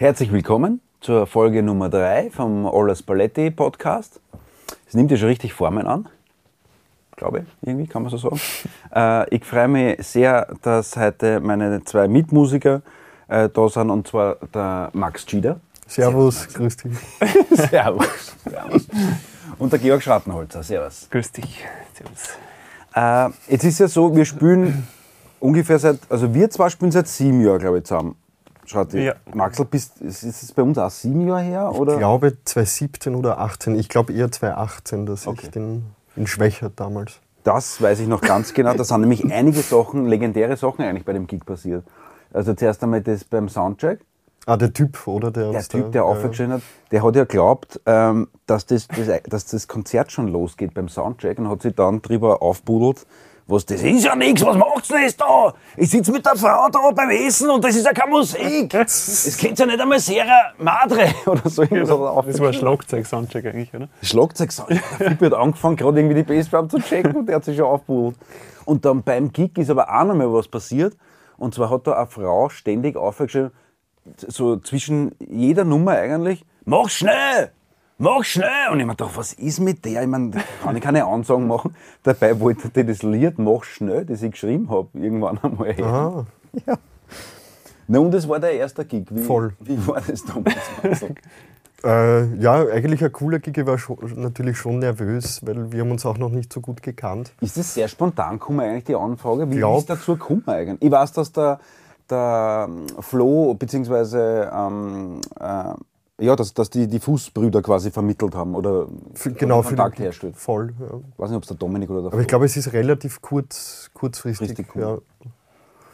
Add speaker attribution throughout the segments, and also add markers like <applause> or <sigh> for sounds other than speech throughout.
Speaker 1: Herzlich willkommen zur Folge Nummer 3 vom Olas Paletti Podcast. Es nimmt ja schon richtig Formen an, glaube ich, irgendwie kann man so sagen. <laughs> äh, ich freue mich sehr, dass heute meine zwei Mitmusiker äh, da sind, und zwar der Max Schieder.
Speaker 2: Servus, grüß dich. <laughs> <laughs>
Speaker 1: Servus. Servus. Und der Georg Schrattenholzer. Servus.
Speaker 3: Grüß dich. Servus.
Speaker 1: Äh, jetzt ist ja so, wir spielen ungefähr seit, also wir zwei spielen seit sieben Jahren, glaube ich, zusammen. Schaut,
Speaker 3: Ja.
Speaker 1: Maxl, bist, ist es bei uns auch sieben Jahre her? Oder?
Speaker 2: Ich glaube 2017 oder 18. Ich glaube eher 2018, dass
Speaker 1: Okay.
Speaker 2: ich den in Schwächert damals.
Speaker 1: Das weiß ich noch ganz genau. Da sind nämlich einige Sachen, legendäre Sachen eigentlich bei dem Gig passiert. Also zuerst einmal das beim Soundcheck.
Speaker 2: Ah, der Typ, oder? Der,
Speaker 1: Der Typ, der
Speaker 2: ja.
Speaker 1: aufgeschrieben hat, der hat ja geglaubt, ähm, dass, das, das, dass das Konzert schon losgeht beim Soundcheck und hat sich dann drüber aufbudelt, was das ist ja nichts, was macht's denn jetzt da? Ich sitze mit der Frau da beim Essen und das ist ja keine Musik. <laughs> Es kennt ja nicht einmal Sierra Madre oder so er
Speaker 3: Das war ein. Schlagzeug-Soundcheck eigentlich, oder?
Speaker 1: Schlagzeug Der Fipi hat angefangen, gerade irgendwie die Bassdrum zu checken und der hat sich schon aufgebucht. Und dann beim Gig ist aber auch noch mal was passiert. Und zwar hat da eine Frau ständig aufgeschrieben, so zwischen jeder Nummer eigentlich, mach schnell! Mach schnell! Und ich mir gedacht, was ist mit der? Ich meine, kann ich keine Ansagen machen. Dabei wollte die das Lied Mach schnell, das ich geschrieben habe, irgendwann einmal hören.
Speaker 2: Ah,
Speaker 1: Na und es war der erste Gig. Wie,
Speaker 2: Voll.
Speaker 1: Wie war das damals? Marcel?
Speaker 2: äh, ja, eigentlich ein cooler Gig. Ich war schon, natürlich schon nervös, weil wir haben uns auch noch nicht so gut gekannt.
Speaker 1: Ist das sehr spontan gekommen, eigentlich die Anfrage? Wie
Speaker 2: Glaub-
Speaker 1: ist dazu gekommen eigentlich? Ich weiß, dass der, der ähm, Flo, beziehungsweise ähm, äh, ja, dass, dass die, die Fußbrüder quasi vermittelt haben oder,
Speaker 2: Für, genau, für
Speaker 1: Kontakt herstellt.
Speaker 2: Voll, ja.
Speaker 1: Ich weiß nicht, ob es der Dominik oder der
Speaker 2: Aber ich
Speaker 1: Flo
Speaker 2: glaube, es ist relativ kurz, kurzfristig.
Speaker 1: Richtig
Speaker 2: ja,
Speaker 1: cool.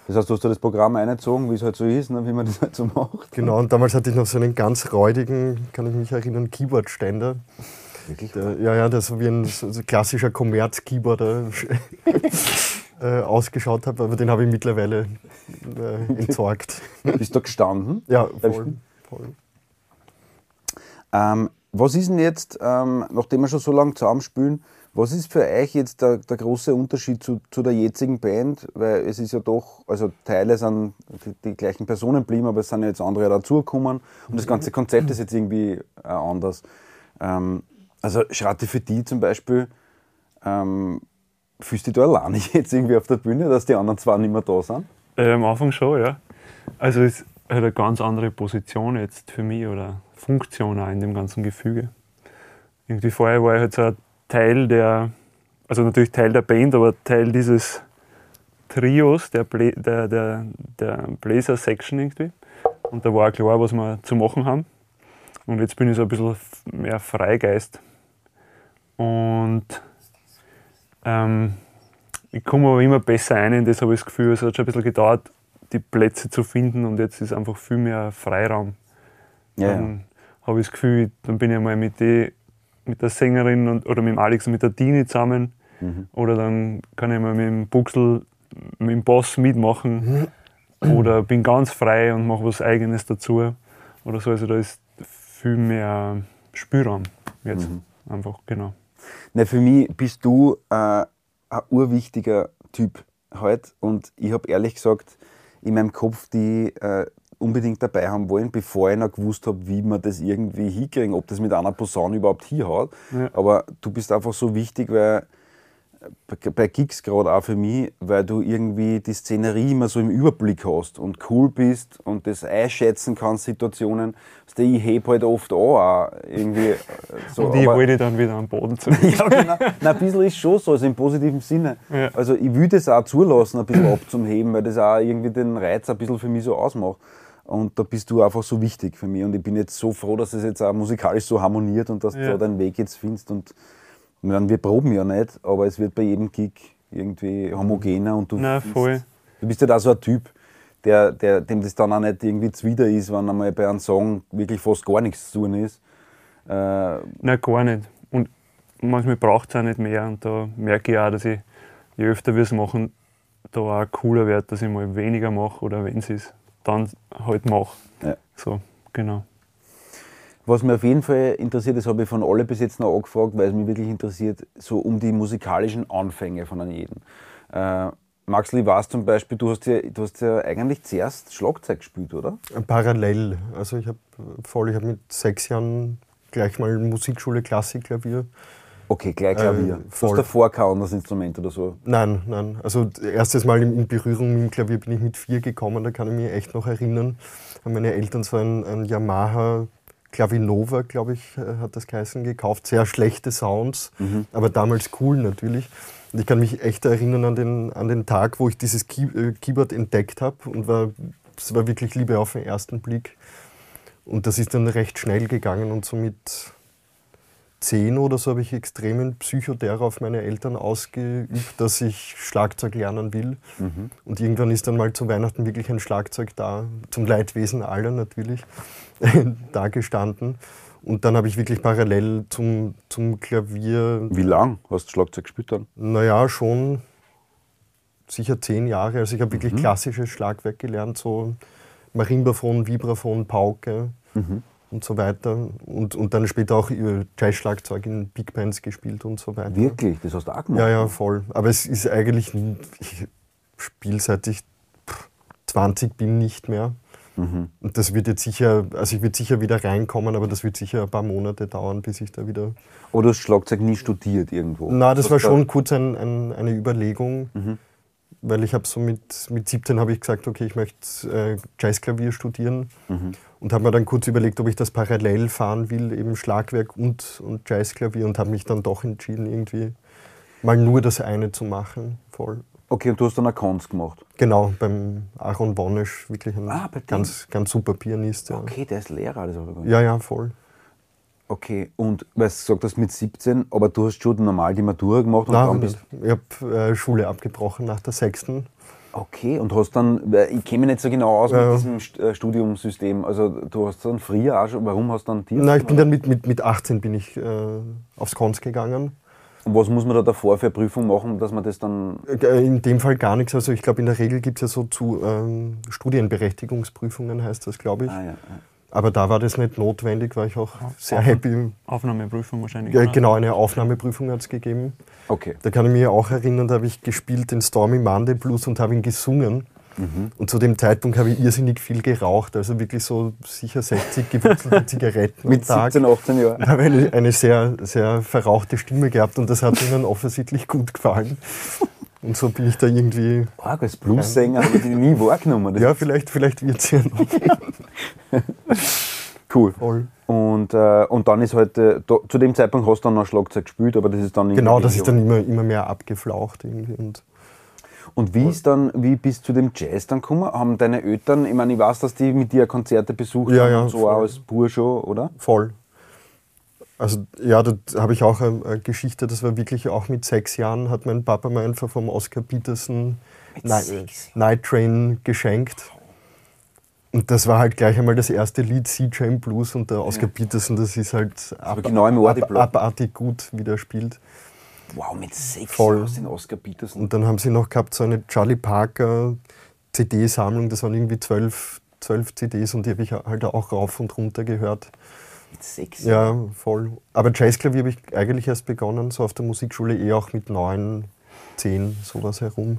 Speaker 1: Das heißt, du hast da das Programm eingezogen, wie es halt so ist, ne, wie man <laughs> das halt so macht.
Speaker 2: genau, und damals hatte ich noch so einen ganz räudigen, kann ich mich erinnern, Keyboard-Ständer.
Speaker 1: Wirklich?
Speaker 2: Der, ja, ja, der so wie ein so klassischer Kommerz-Keyboarder <laughs> äh, ausgeschaut hat, aber den habe ich mittlerweile äh, <laughs> entsorgt.
Speaker 1: Bist du gestanden?
Speaker 2: Ja, voll. Voll.
Speaker 1: Ähm, was ist denn jetzt, ähm, nachdem wir schon so lange zusammenspielen, was ist für euch jetzt der, der große Unterschied zu, zu der jetzigen Band? Weil es ist ja doch, also Teile sind die, gleichen Personen geblieben, aber es sind ja jetzt andere dazugekommen und das ganze Konzept ist jetzt irgendwie äh, anders. Ähm, also Schratte für die zum Beispiel, ähm, fühlst du dich da alleine <laughs> jetzt irgendwie auf der Bühne, dass die anderen zwei nicht mehr da sind?
Speaker 3: Äh, am Anfang schon, ja. Also es halt eine ganz andere Position jetzt für mich oder Funktion auch in dem ganzen Gefüge. Irgendwie vorher war ich halt so ein Teil der, also natürlich Teil der Band, aber Teil dieses Trios, der, Bla der, der, der Blazer-Section irgendwie. Und da war klar, was wir zu machen haben. Und jetzt bin ich so ein bisschen mehr Freigeist. Und ähm, ich komme aber immer besser ein in das, habe ich das Gefühl. Es hat schon ein bisschen gedauert, die Plätze zu finden und jetzt ist einfach viel mehr Freiraum.
Speaker 1: Ja, ja.
Speaker 3: Dann habe ich das Gefühl, dann bin ich mal mit, die, mit der Sängerin und, oder mit dem Alex und mit der Dini zusammen.
Speaker 1: Mhm.
Speaker 3: Oder dann kann ich mal mit dem Buxel, mit dem Boss mitmachen. Oder bin ganz frei und mache was Eigenes dazu. Oder so. Also da ist viel mehr Spielraum jetzt.
Speaker 1: Mhm.
Speaker 3: Einfach, genau.
Speaker 1: Na, für mich bist du äh, ein urwichtiger Typ heute und ich habe ehrlich gesagt in meinem Kopf die äh, unbedingt dabei haben wollen, bevor ich noch gewusst habe, wie man das irgendwie hinkriegen, ob das mit einer Posaune überhaupt hinhaut.
Speaker 3: Ja.
Speaker 1: Aber du bist einfach so wichtig, weil bei- Gigs gerade auch für mich, weil du irgendwie die Szenerie immer so im Überblick hast und cool bist und das einschätzen kannst, Situationen. Also ich hebe halt oft an, auch irgendwie. äh, So,
Speaker 3: und ich hole die dann wieder am Boden zu. <laughs>
Speaker 1: ja, genau. Nein, ein bisschen ist schon so, also im positiven Sinne.
Speaker 3: Ja.
Speaker 1: Also ich will das auch zulassen, ein bisschen abzuheben, weil das auch irgendwie den Reiz ein bisschen für mich so ausmacht. Und da bist du einfach so wichtig für mich. Und ich bin jetzt so froh, dass es jetzt auch musikalisch so harmoniert und dass du
Speaker 3: Ja.
Speaker 1: da deinen Weg jetzt findest. Und ich meine, wir proben ja nicht, aber es wird bei jedem Gig irgendwie homogener und du,
Speaker 3: Na, voll.
Speaker 1: du bist ja da so ein Typ, der, der, dem das dann auch nicht irgendwie zuwider ist, wenn einmal bei einem Song wirklich fast gar nichts zu tun ist. Äh,
Speaker 3: Nein, gar nicht. Und manchmal braucht es auch nicht mehr. Und da merke ich auch, dass ich, je öfter wir es machen, da auch cooler wird, dass ich mal weniger mache oder wenn es ist, dann halt mache.
Speaker 1: Ja.
Speaker 3: So, genau.
Speaker 1: Was mich auf jeden Fall interessiert, das habe ich von alle bis jetzt noch angefragt, weil es mich wirklich interessiert, so um die musikalischen Anfänge von einem jeden. Äh, ich weiß zum Beispiel, du hast, ja, du hast ja eigentlich zuerst Schlagzeug gespielt, oder?
Speaker 2: Parallel. Also ich habe voll, ich habe mit sechs Jahren gleich mal Musikschule Klassikklavier.
Speaker 1: Okay, gleich Klavier.
Speaker 2: Äh,
Speaker 1: du hast
Speaker 2: voll.
Speaker 1: davor kein anderes Instrument oder so.
Speaker 2: Nein, nein. Also erstes Mal in Berührung mit dem Klavier bin ich mit vier gekommen, da kann ich mich echt noch erinnern. Meine Eltern so ein, ein Yamaha Clavinova, glaube ich, äh, hat das geheißen, gekauft. Sehr schlechte Sounds, aber damals cool natürlich. Und ich kann mich echt erinnern an den, an den Tag, wo ich dieses Key äh, Keyboard entdeckt habe und war, es war wirklich Liebe auf den ersten Blick. Und das ist dann recht schnell gegangen und so mit zehn oder so habe ich extremen Psychoterror auf meine Eltern ausgeübt, dass ich Schlagzeug lernen will. Und irgendwann ist dann mal zu Weihnachten wirklich ein Schlagzeug da, zum Leidwesen aller natürlich, <laughs> da gestanden. Und dann habe ich wirklich parallel zum, zum Klavier,
Speaker 1: Wie lang hast du Schlagzeug gespielt dann?
Speaker 2: naja, schon sicher zehn Jahre. Also ich habe wirklich klassisches Schlagwerk gelernt, so Marimbaphon, Vibraphon, Pauke und so weiter. Und, und dann später auch Jazzschlagzeug in Big Bands gespielt und so weiter.
Speaker 1: Wirklich? Das hast du auch gemacht?
Speaker 2: Ja, ja, voll. Aber es ist eigentlich, ich spiele seit ich pff, 20 bin nicht mehr.
Speaker 1: Mhm.
Speaker 2: Und das wird jetzt sicher, also ich würde sicher wieder reinkommen, aber das wird sicher ein paar Monate dauern, bis ich da wieder.
Speaker 1: Oder du hast Schlagzeug nie studiert irgendwo?
Speaker 2: Na, das
Speaker 1: Hast
Speaker 2: war
Speaker 1: da-
Speaker 2: schon kurz ein, ein, eine Überlegung,
Speaker 1: Mhm.
Speaker 2: Weil ich habe so mit, mit 17 habe ich gesagt, okay, ich möchte äh, Jazzklavier studieren
Speaker 1: Mhm.
Speaker 2: und habe mir dann kurz überlegt, ob ich das parallel fahren will, eben Schlagwerk und, und Jazzklavier und habe mich dann doch entschieden, irgendwie mal nur das eine zu machen, voll.
Speaker 1: Okay, und du hast dann eine Konz gemacht.
Speaker 2: Genau, beim Aaron Wonnesch, wirklich ein
Speaker 1: Ah,
Speaker 2: ganz, ganz super Pianist. Ja.
Speaker 1: Okay, der ist Lehrer. Nicht-
Speaker 2: ja, ja, voll.
Speaker 1: Okay, und weil du gesagt hast mit 17, aber du hast schon normal die Matura gemacht und
Speaker 2: Nein,
Speaker 1: dann bist
Speaker 2: ich habe äh, Schule abgebrochen nach der sechsten.
Speaker 1: Okay, und hast dann, ich kenne mich nicht so genau aus
Speaker 2: Ja.
Speaker 1: mit diesem äh, Studiumssystem, also du hast dann früher auch schon, warum hast du dann Tier?
Speaker 2: Nein, ich bin dann mit, mit, mit 18 bin ich äh, aufs Konz gegangen.
Speaker 1: Und was muss man da davor für Prüfung machen, dass man das dann,
Speaker 2: Äh, In dem Fall gar nichts. Also ich glaube, in der Regel gibt es ja so zu ähm, Studienberechtigungsprüfungen, heißt das, glaube ich.
Speaker 1: ah, ja.
Speaker 2: Aber da war das nicht notwendig, war ich auch sehr happy.
Speaker 3: Aufnahmeprüfung wahrscheinlich.
Speaker 2: Ja, genau, eine Aufnahmeprüfung hat es gegeben.
Speaker 1: okay.
Speaker 2: Da kann ich mich auch erinnern, da habe ich gespielt den Stormy Monday Blues und habe ihn gesungen.
Speaker 1: Mhm.
Speaker 2: Und zu dem Zeitpunkt habe ich irrsinnig viel geraucht, also wirklich so sicher 60 gewürzelte Zigaretten <laughs>
Speaker 1: Mit
Speaker 2: am Tag.
Speaker 1: 17, 18 Jahren.
Speaker 2: Ich habe eine, eine sehr, sehr verrauchte Stimme gehabt und das hat ihnen offensichtlich gut gefallen. <laughs> Und so bin ich da irgendwie,
Speaker 1: Arg, als Bluessänger habe ich die nie wahrgenommen. Das
Speaker 2: ja,
Speaker 1: ist
Speaker 2: vielleicht, vielleicht wird es ja noch <laughs>
Speaker 1: cool.
Speaker 2: voll.
Speaker 1: Und, äh, und dann ist halt, äh, da, zu dem Zeitpunkt hast du dann noch Schlagzeug gespielt, aber das ist dann
Speaker 2: Genau, das ist
Speaker 1: so.
Speaker 2: dann immer, immer mehr abgeflaucht irgendwie. Und
Speaker 1: Und wie ist dann, wie bist du zu dem Jazz dann gekommen? Haben deine Eltern, ich meine, ich weiß, dass die mit dir Konzerte besucht
Speaker 2: Ja,
Speaker 1: haben
Speaker 2: ja,
Speaker 1: und so
Speaker 2: voll.
Speaker 1: auch als Bursche, oder?
Speaker 2: voll. Also ja, da habe ich auch eine, Geschichte, das war wirklich auch mit sechs Jahren, hat mein Papa mir einfach vom Oscar Peterson Night, Night Train geschenkt. Und das war halt gleich einmal das erste Lied, Sea Train Blues und der Oscar Peterson, das ist halt ab,
Speaker 1: genau im
Speaker 2: ab, abartig gut, wie der spielt.
Speaker 1: Wow, mit sechs
Speaker 2: Voll.
Speaker 1: Jahren den Oscar Peterson.
Speaker 2: Und dann haben sie noch gehabt so eine Charlie Parker CD-Sammlung, das waren irgendwie zwölf, zwölf CDs und die habe ich halt auch rauf und runter gehört.
Speaker 1: Sechs.
Speaker 2: Ja, voll. Aber Jazzklavier habe ich eigentlich erst begonnen, so auf der Musikschule eh auch mit neun, zehn, sowas herum.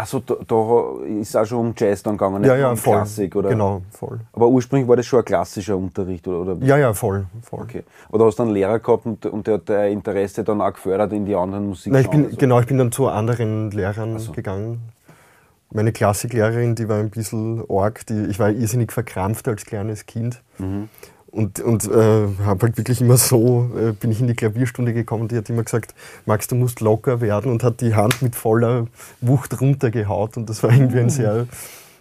Speaker 1: Achso, da, da ist auch schon um Jazz dann gegangen, nicht
Speaker 2: Ja, ja,
Speaker 1: um
Speaker 2: voll.
Speaker 1: Klassik, oder?
Speaker 2: Genau, voll.
Speaker 1: Aber ursprünglich war das schon ein klassischer Unterricht, oder? oder?
Speaker 2: Ja, ja, voll, voll.
Speaker 1: Okay. Aber du hast dann einen Lehrer gehabt und, und der hat dein Interesse dann auch gefördert in die anderen Musik.
Speaker 2: Nein, ich bin, genau, ich bin dann zu anderen Lehrern
Speaker 1: so.
Speaker 2: gegangen. Meine Klassiklehrerin, die war ein bisschen arg. Die, ich war irrsinnig verkrampft als kleines Kind.
Speaker 1: Mhm.
Speaker 2: Und, und äh, habe halt wirklich immer so, äh, bin ich in die Klavierstunde gekommen die hat immer gesagt, Max, du musst locker werden und hat die Hand mit voller Wucht runtergehaut. Und das war irgendwie ein sehr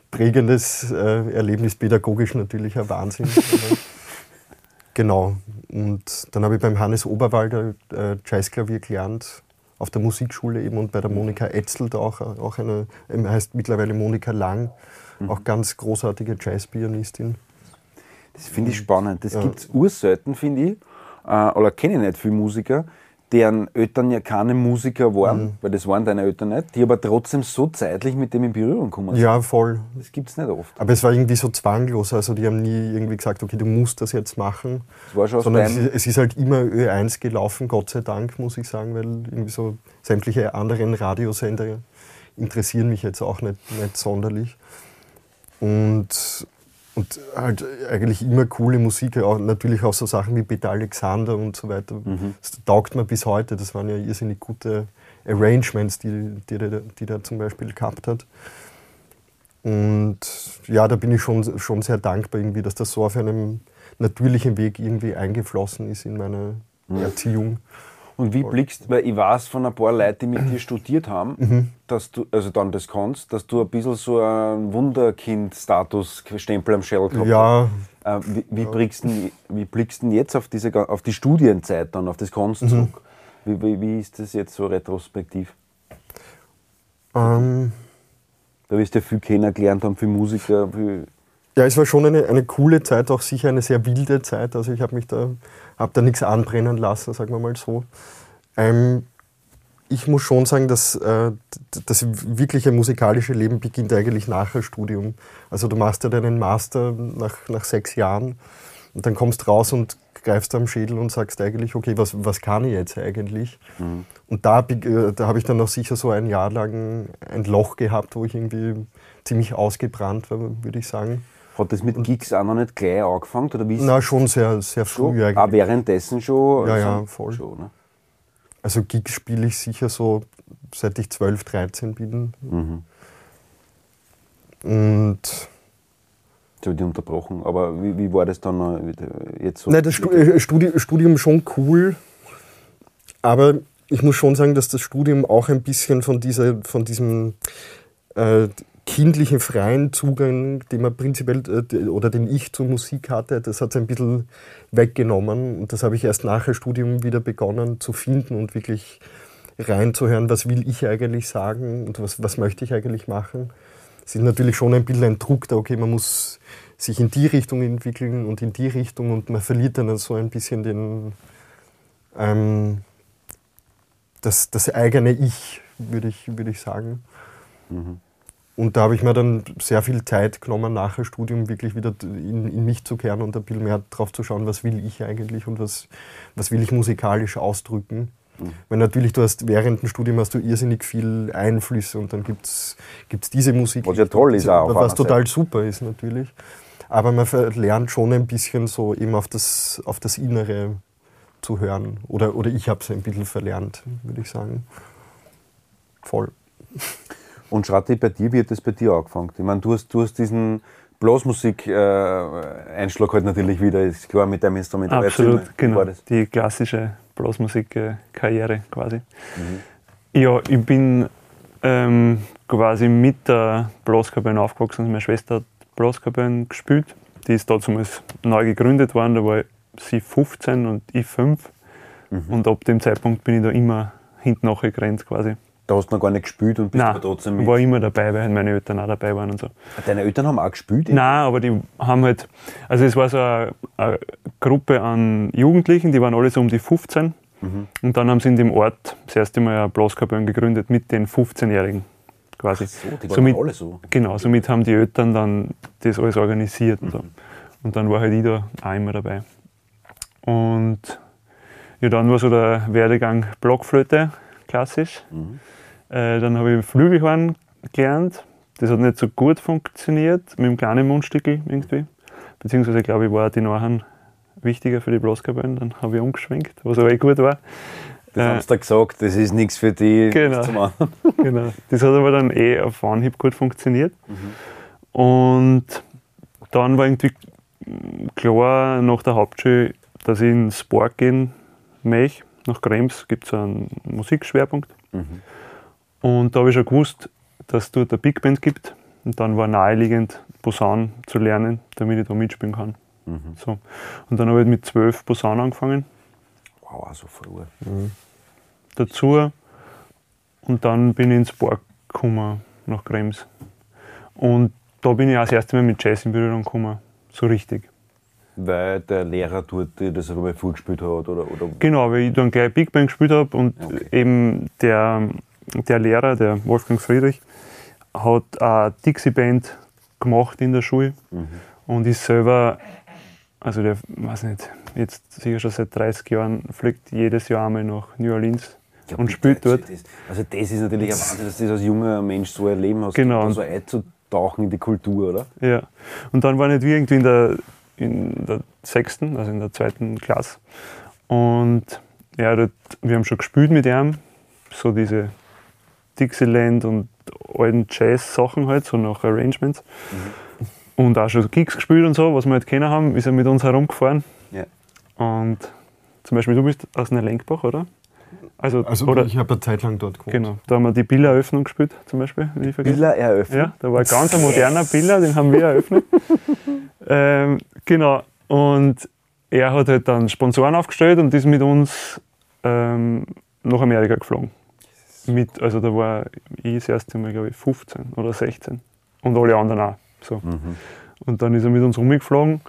Speaker 2: prägendes äh, Erlebnis, pädagogisch natürlich ein Wahnsinn. <laughs> Genau. Und dann habe ich beim Hannes Oberwalder äh, Jazzklavier gelernt, auf der Musikschule eben und bei der Monika Etzelt auch, auch eine, heißt mittlerweile Monika Lang, auch ganz großartige Jazzpianistin.
Speaker 1: Das finde ich spannend. Das
Speaker 2: Ja.
Speaker 1: gibt es urselten, finde ich. Äh, oder kenne ich nicht viele Musiker, deren Eltern ja keine Musiker waren,
Speaker 2: Mhm.
Speaker 1: weil das waren deine Eltern nicht, die aber trotzdem so zeitlich mit dem in Berührung kommen. sind.
Speaker 2: Ja, voll.
Speaker 1: Das gibt es nicht oft.
Speaker 2: Aber es war irgendwie so zwanglos. Also die haben nie irgendwie gesagt, okay, du musst das jetzt machen.
Speaker 1: Das war schon
Speaker 2: Sondern es ist, es ist halt immer Ö1 gelaufen, Gott sei Dank, muss ich sagen, weil irgendwie so sämtliche anderen Radiosender interessieren mich jetzt auch nicht, nicht sonderlich. Und, und halt eigentlich immer coole Musik, auch, natürlich auch so Sachen wie Peter Alexander und so weiter.
Speaker 1: Mhm.
Speaker 2: Das taugt mir bis heute. Das waren ja irrsinnig gute Arrangements, die, die, die, die der zum Beispiel gehabt hat. Und ja, da bin ich schon, schon sehr dankbar, irgendwie, dass das so auf einem natürlichen Weg irgendwie eingeflossen ist in meine
Speaker 1: Mhm.
Speaker 2: Erziehung.
Speaker 1: Und wie blickst, weil ich weiß von ein paar Leuten, die mit dir studiert haben,
Speaker 2: Mhm.
Speaker 1: Dass du, also dann das kannst, dass du ein bisschen so einen Wunderkind-Status-Stempel am Schädel gehabt
Speaker 2: Ja,
Speaker 1: hast. Äh, wie, wie, blickst denn, wie blickst denn jetzt auf, diese, auf die Studienzeit dann, auf das Kannst
Speaker 2: Mhm.
Speaker 1: zurück? Wie, wie, wie ist das jetzt so retrospektiv?
Speaker 2: ähm,
Speaker 1: Da wirst du ja viel kennengelernt haben, viele Musiker, viel,
Speaker 2: Ja, es war schon eine, eine coole Zeit, auch sicher eine sehr wilde Zeit. Also ich habe mich da, hab da nichts anbrennen lassen, sagen wir mal so. Ähm, ich muss schon sagen, dass äh, das wirkliche musikalische Leben beginnt eigentlich nach dem Studium. Also du machst ja deinen Master nach, nach sechs Jahren und dann kommst raus und greifst am Schädel und sagst eigentlich, okay, was, was kann ich jetzt eigentlich? Und da, äh, da habe ich dann noch sicher so ein Jahr lang ein Loch gehabt, wo ich irgendwie ziemlich ausgebrannt war, würde ich sagen.
Speaker 1: Hat das mit Gigs auch noch nicht gleich angefangen? Oder wie ist
Speaker 2: Na, schon sehr, sehr früh
Speaker 1: Auch
Speaker 2: eigentlich.
Speaker 1: währenddessen schon?
Speaker 2: Ja,
Speaker 1: also
Speaker 2: ja, voll.
Speaker 1: Schon, ne?
Speaker 2: Also Gigs spiele ich sicher so, seit ich 12, 13 bin.
Speaker 1: Mhm.
Speaker 2: Und
Speaker 1: Jetzt habe ich dich unterbrochen, aber wie, wie war das dann wieder jetzt so?
Speaker 2: Nein, das äh, Studi Studium schon cool, aber ich muss schon sagen, dass das Studium auch ein bisschen von, dieser, von diesem äh, kindlichen freien Zugang, den man prinzipiell äh, oder den ich zur Musik hatte, das hat es ein bisschen weggenommen. Und das habe ich erst nach dem Studium wieder begonnen zu finden und wirklich reinzuhören, was will ich eigentlich sagen und was, was möchte ich eigentlich machen. Es ist natürlich schon ein bisschen ein Druck da, okay, man muss sich in die Richtung entwickeln und in die Richtung und man verliert dann so ein bisschen den, ähm, das, das eigene Ich, würde ich, würde ich sagen. Und da habe ich mir dann sehr viel Zeit genommen, nach dem Studium wirklich wieder in, in mich zu kehren und ein bisschen mehr drauf zu schauen, was will ich eigentlich und was, was will ich musikalisch ausdrücken. Weil natürlich, du hast während dem Studium hast du irrsinnig viel Einflüsse und dann gibt es diese Musik.
Speaker 1: Was ja toll ist auch
Speaker 2: Was total super ist natürlich. Aber man lernt schon ein bisschen so eben auf das, auf das Innere zu hören. Oder, oder ich habe es ein bisschen verlernt, würde ich sagen. Voll.
Speaker 1: Und Schratti, bei dir, wie hat das bei dir angefangen? Ich meine, du hast, du hast diesen Blasmusik-Einschlag halt natürlich wieder, ist klar, mit deinem Instrument.
Speaker 3: Absolut, genau. Die klassische Blasmusik-Karriere quasi.
Speaker 1: Mhm.
Speaker 3: Ja, ich bin ähm, quasi mit der Blaskapelle aufgewachsen. Also meine Schwester hat Blaskapelle gespielt. Die ist damals neu gegründet worden, da war sie 15 und ich 5.
Speaker 1: Mhm.
Speaker 3: Und ab dem Zeitpunkt bin ich da immer hinten nachgerannt quasi.
Speaker 1: Da hast du noch gar nicht gespielt und bist
Speaker 3: Nein,
Speaker 1: trotzdem
Speaker 3: ich
Speaker 1: mit.
Speaker 3: war immer dabei, weil meine Eltern auch dabei waren und so.
Speaker 1: Deine Eltern haben auch gespielt?
Speaker 3: Nein, aber die haben halt, also es war so eine, eine Gruppe an Jugendlichen, die waren alle so um die 15. Und dann haben sie in dem Ort das erste Mal eine Blaskapelle gegründet mit den 15-Jährigen quasi.
Speaker 1: So, die waren
Speaker 3: Somit-
Speaker 1: alle so.
Speaker 3: Genau, somit haben die Eltern dann das alles organisiert und so. Und dann war halt ich da auch immer dabei. Und ja, dann war so der Werdegang Blockflöte, klassisch. Äh, dann habe ich Flügelhorn gelernt. Das hat nicht so gut funktioniert mit dem kleinen Mundstückel irgendwie. Beziehungsweise, glaube ich, war die nachher wichtiger für die Blaskapellen. Dann habe ich umgeschwenkt, was aber eh gut war.
Speaker 1: Das
Speaker 3: Äh,
Speaker 1: haben sie da gesagt, das ist nichts für die.
Speaker 3: Genau.
Speaker 1: das zu machen. <laughs>
Speaker 3: genau. Das hat aber dann eh auf Anhieb gut funktioniert. Und dann war irgendwie klar nach der Hauptschule, dass ich ins Sport gehen möchte. Nach Krems gibt es einen Musikschwerpunkt. Und da habe ich schon gewusst, dass es dort eine Big Band gibt. Und dann war naheliegend, Posaun zu lernen, damit ich da mitspielen kann. So. Und dann habe ich mit zwölf Posaun angefangen
Speaker 1: Wow, so früh.
Speaker 3: dazu und dann bin ich ins Park gekommen, nach Krems. Und da bin ich auch das erste Mal mit Jazz in Berührung gekommen, so richtig.
Speaker 1: Weil der Lehrer dort das einmal vorgespielt hat oder, oder
Speaker 3: Genau, weil ich dann gleich Big Band gespielt habe und
Speaker 1: Okay.
Speaker 3: eben der, der Lehrer, der Wolfgang Friedrich, hat eine Dixie-Band gemacht in der Schule und ist selber, also der, weiß nicht, jetzt sicher schon seit 30 Jahren, fliegt jedes Jahr einmal nach New Orleans und spielt dort.
Speaker 1: Das, also das ist natürlich ein Wahnsinn, dass du das als junger Mensch so erleben hast,
Speaker 3: Genau.
Speaker 1: so einzutauchen in die Kultur, oder?
Speaker 3: Ja. Und dann waren wir irgendwie in der, in der sechsten, also in der zweiten Klasse. Und ja, dort, wir haben schon gespielt mit ihm, so diese Dixieland und alten Jazz-Sachen halt, so nach Arrangements. Und auch schon Gigs gespielt und so, was wir halt kennen haben, ist er mit uns herumgefahren.
Speaker 1: Ja.
Speaker 3: Und zum Beispiel, du bist aus einer Lenkbach, oder? Also,
Speaker 2: Also
Speaker 3: oder,
Speaker 2: ich habe eine Zeit lang dort gewohnt.
Speaker 3: genau, da haben wir die Billeröffnung gespielt, zum Beispiel,
Speaker 1: eröffnet.
Speaker 3: Ja, da war ein ganz ein moderner Biller, den haben wir eröffnet. <laughs> ähm, genau. Und er hat halt dann Sponsoren aufgestellt und ist mit uns ähm, nach Amerika geflogen. Mit, also da war ich das erste Mal, glaube ich, 15 oder 16. Und alle anderen auch. So.
Speaker 1: Mhm.
Speaker 3: Und dann ist er mit uns rumgeflogen.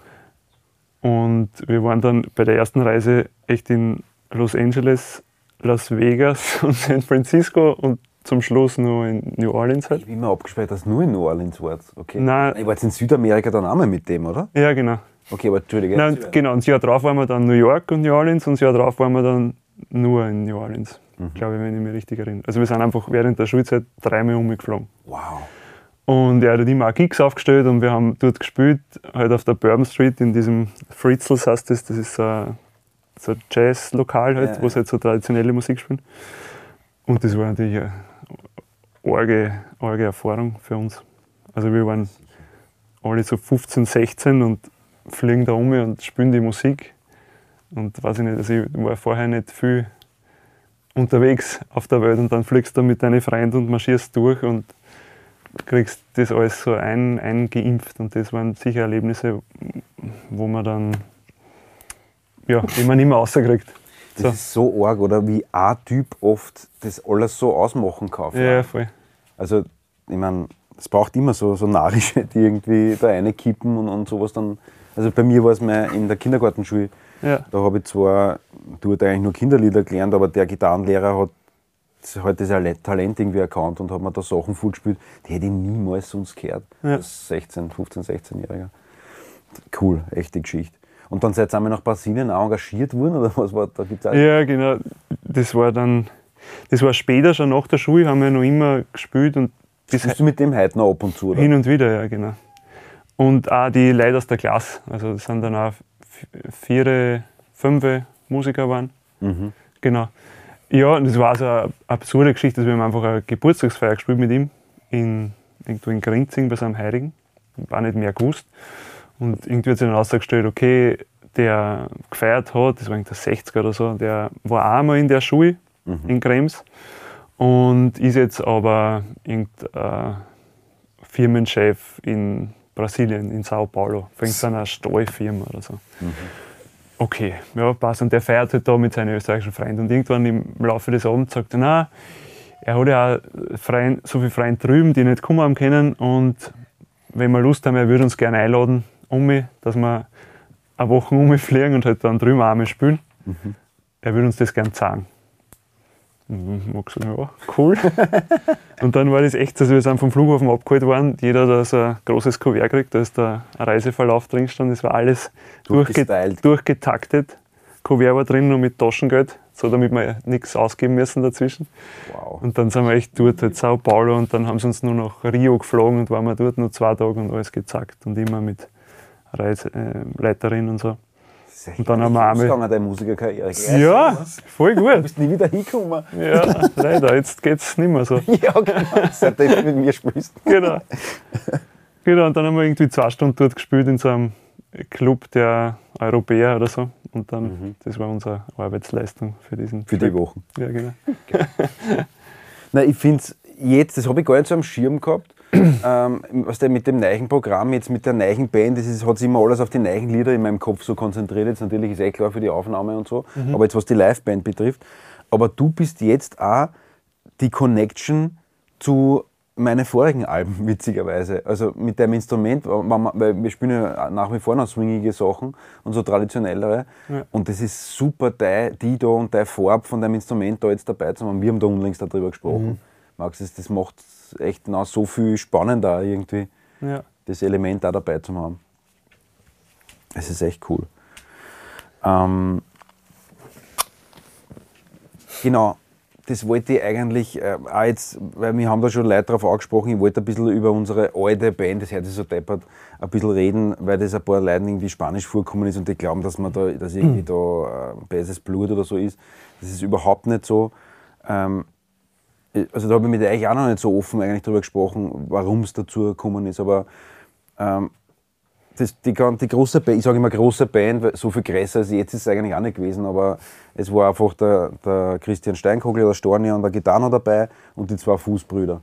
Speaker 3: Und wir waren dann bei der ersten Reise echt in Los Angeles, Las Vegas <laughs> und San Francisco und zum Schluss nur in New Orleans halt.
Speaker 1: Ich bin immer abgespeichert, dass du nur in New Orleans warst. Okay.
Speaker 3: Nein.
Speaker 1: Ich war jetzt in Südamerika dann auch mal mit dem, oder?
Speaker 3: Ja, genau.
Speaker 1: Okay, aber Entschuldige.
Speaker 3: Nein, genau, und das Jahr drauf waren wir dann New York und New Orleans und das Jahr drauf waren wir dann nur in New Orleans. Glaube ich, wenn ich mich richtig erinnere. Also wir sind einfach während der Schulzeit dreimal umgeflogen.
Speaker 1: Wow.
Speaker 3: Und er hat immer auch Gigs aufgestellt und wir haben dort gespielt, halt auf der Bourbon Street in diesem Fritzels heißt das, das ist so ein, so ein Jazz-Lokal halt,
Speaker 1: Ja,
Speaker 3: wo sie halt so traditionelle Musik spielen. Und das war natürlich eine arge, arge Erfahrung für uns. Also wir waren alle so 15, 16 und fliegen da um und spielen die Musik. Und weiß ich nicht, also ich war vorher nicht viel unterwegs auf der Welt und dann fliegst du mit deinen Freunden und marschierst durch und kriegst das alles so ein, eingeimpft. Und das waren sicher Erlebnisse, wo man dann, ja, man nicht mehr rauskriegt.
Speaker 1: Das
Speaker 3: So.
Speaker 1: ist so arg, oder? Wie ein Typ oft das alles so ausmachen kann.
Speaker 3: Ja, voll.
Speaker 1: Also, ich meine, es braucht immer so, so Narische, <laughs> die irgendwie da reinkippen und, und sowas dann. Also bei mir war es mal in der Kindergartenschule,
Speaker 3: Ja,
Speaker 1: da habe ich zwar dort eigentlich nur Kinderlieder gelernt, aber der Gitarrenlehrer hat halt das Ale- Talent irgendwie erkannt und hat mir da Sachen vorgespielt, die hätte ich niemals sonst gehört.
Speaker 3: Ja.
Speaker 1: Als 16, 15, 16-Jähriger. Cool, echte Geschichte. Und dann seid ihr einmal nach Brasilien auch engagiert worden, oder was war da? Gibt's
Speaker 3: ja, genau. Das war dann, das war später schon nach der Schule, haben wir noch immer gespielt und bis
Speaker 1: Bist du mit dem heute noch ab und zu, oder?
Speaker 3: Hin und wieder, ja, genau. Und auch die Leute aus der Klasse. Also das sind dann auch vier, fünf Musiker waren.
Speaker 1: Mhm.
Speaker 3: Genau. Ja, und das war so eine absurde Geschichte, dass wir haben einfach eine Geburtstagsfeier gespielt mit ihm in, irgendwo in Grinzing bei seinem Heiligen. War nicht mehr gewusst. Und irgendwie hat sich dann herausgestellt, okay, der gefeiert hat, das war irgendein 60er oder so, der war auch mal in der Schule in Krems und ist jetzt aber irgendein Firmenchef in Brasilien, in Sao Paulo, für irgendeine Stahlfirma oder so. Okay, ja, passt. Und der feiert halt da mit seinen österreichischen Freunden. Und irgendwann im Laufe des Abends sagt er, na, er hat ja auch Freien, so viele Freunde drüben, die nicht kommen haben können. Und wenn wir Lust haben, er würde uns gerne einladen, um mich, dass wir eine Woche umfliegen und halt dann drüben auch mal spielen. Er würde uns das gerne zeigen. Ich hab gesagt, ja, cool. <laughs> und dann war das echt so, also wir sind vom Flughafen abgeholt worden. Jeder da so ein großes Kuvert gekriegt, da ist der ein Reiseverlauf drin gestanden. Das war alles durchge durchgetaktet. Kuvert war drin und mit Taschengeld, so damit wir nichts ausgeben müssen dazwischen.
Speaker 1: Wow.
Speaker 3: Und dann sind wir echt dort, halt Sao Paulo, und dann haben sie uns nur nach Rio geflogen und waren wir dort nur zwei Tage und alles gezackt und immer mit Reiseleiterin äh, und so.
Speaker 1: Echt
Speaker 3: Und dann haben wir einmal-
Speaker 1: deine Musikerkarriere.
Speaker 3: Ja, voll
Speaker 1: Du
Speaker 3: gut.
Speaker 1: bist nie wieder hingekommen.
Speaker 3: Ja, leider, jetzt geht es nicht mehr so. <laughs>
Speaker 1: Ja, genau. Seitdem du mit mir spielst.
Speaker 3: Genau. genau. Und dann haben wir irgendwie zwei Stunden dort gespielt in so einem Club der Europäer oder so. Und dann, das war unsere Arbeitsleistung für diesen
Speaker 1: Für die Wochen.
Speaker 3: Ja, genau. <laughs>
Speaker 1: Nein, ich finde es jetzt, das habe ich gar nicht so am Schirm gehabt, ähm, was der mit dem neuen Programm, jetzt mit der neuen Band, das ist, hat sich immer alles auf die neuen Lieder in meinem Kopf so konzentriert. Jetzt natürlich ist eh klar für die Aufnahme und so, aber jetzt was die Liveband betrifft. Aber du bist jetzt auch die Connection zu meinen vorigen Alben, <laughs> witzigerweise. Also mit dem Instrument, weil wir spielen ja nach wie vor noch swingige Sachen und so traditionellere.
Speaker 3: Ja.
Speaker 1: Und das ist super, die, die da und die Farbe von deinem Instrument da jetzt dabei zu haben. Wir haben da unlängst darüber gesprochen. Max, das, das macht echt noch so viel spannender irgendwie,
Speaker 3: Ja.
Speaker 1: das Element da dabei zu haben. Es ist echt cool. Ähm, genau, das wollte ich eigentlich äh, auch jetzt, weil wir haben da schon Leute darauf angesprochen, ich wollte ein bisschen über unsere alte Band, das hört sich so deppert, ein bisschen reden, weil das ein paar Leuten irgendwie Spanisch vorkommen ist und die glauben, dass man da, dass irgendwie da äh, böses Blut oder so ist. Das ist überhaupt nicht so. Ähm, also da habe ich mit euch auch noch nicht so offen eigentlich darüber gesprochen, warum es dazu gekommen ist, aber ähm, das, die, die große Band, ich sage immer große Band, weil so viel größer als jetzt ist es eigentlich auch nicht gewesen, aber es war einfach der, der Christian Steinkogel, der Storni und der Gitarre dabei und die zwei Fußbrüder.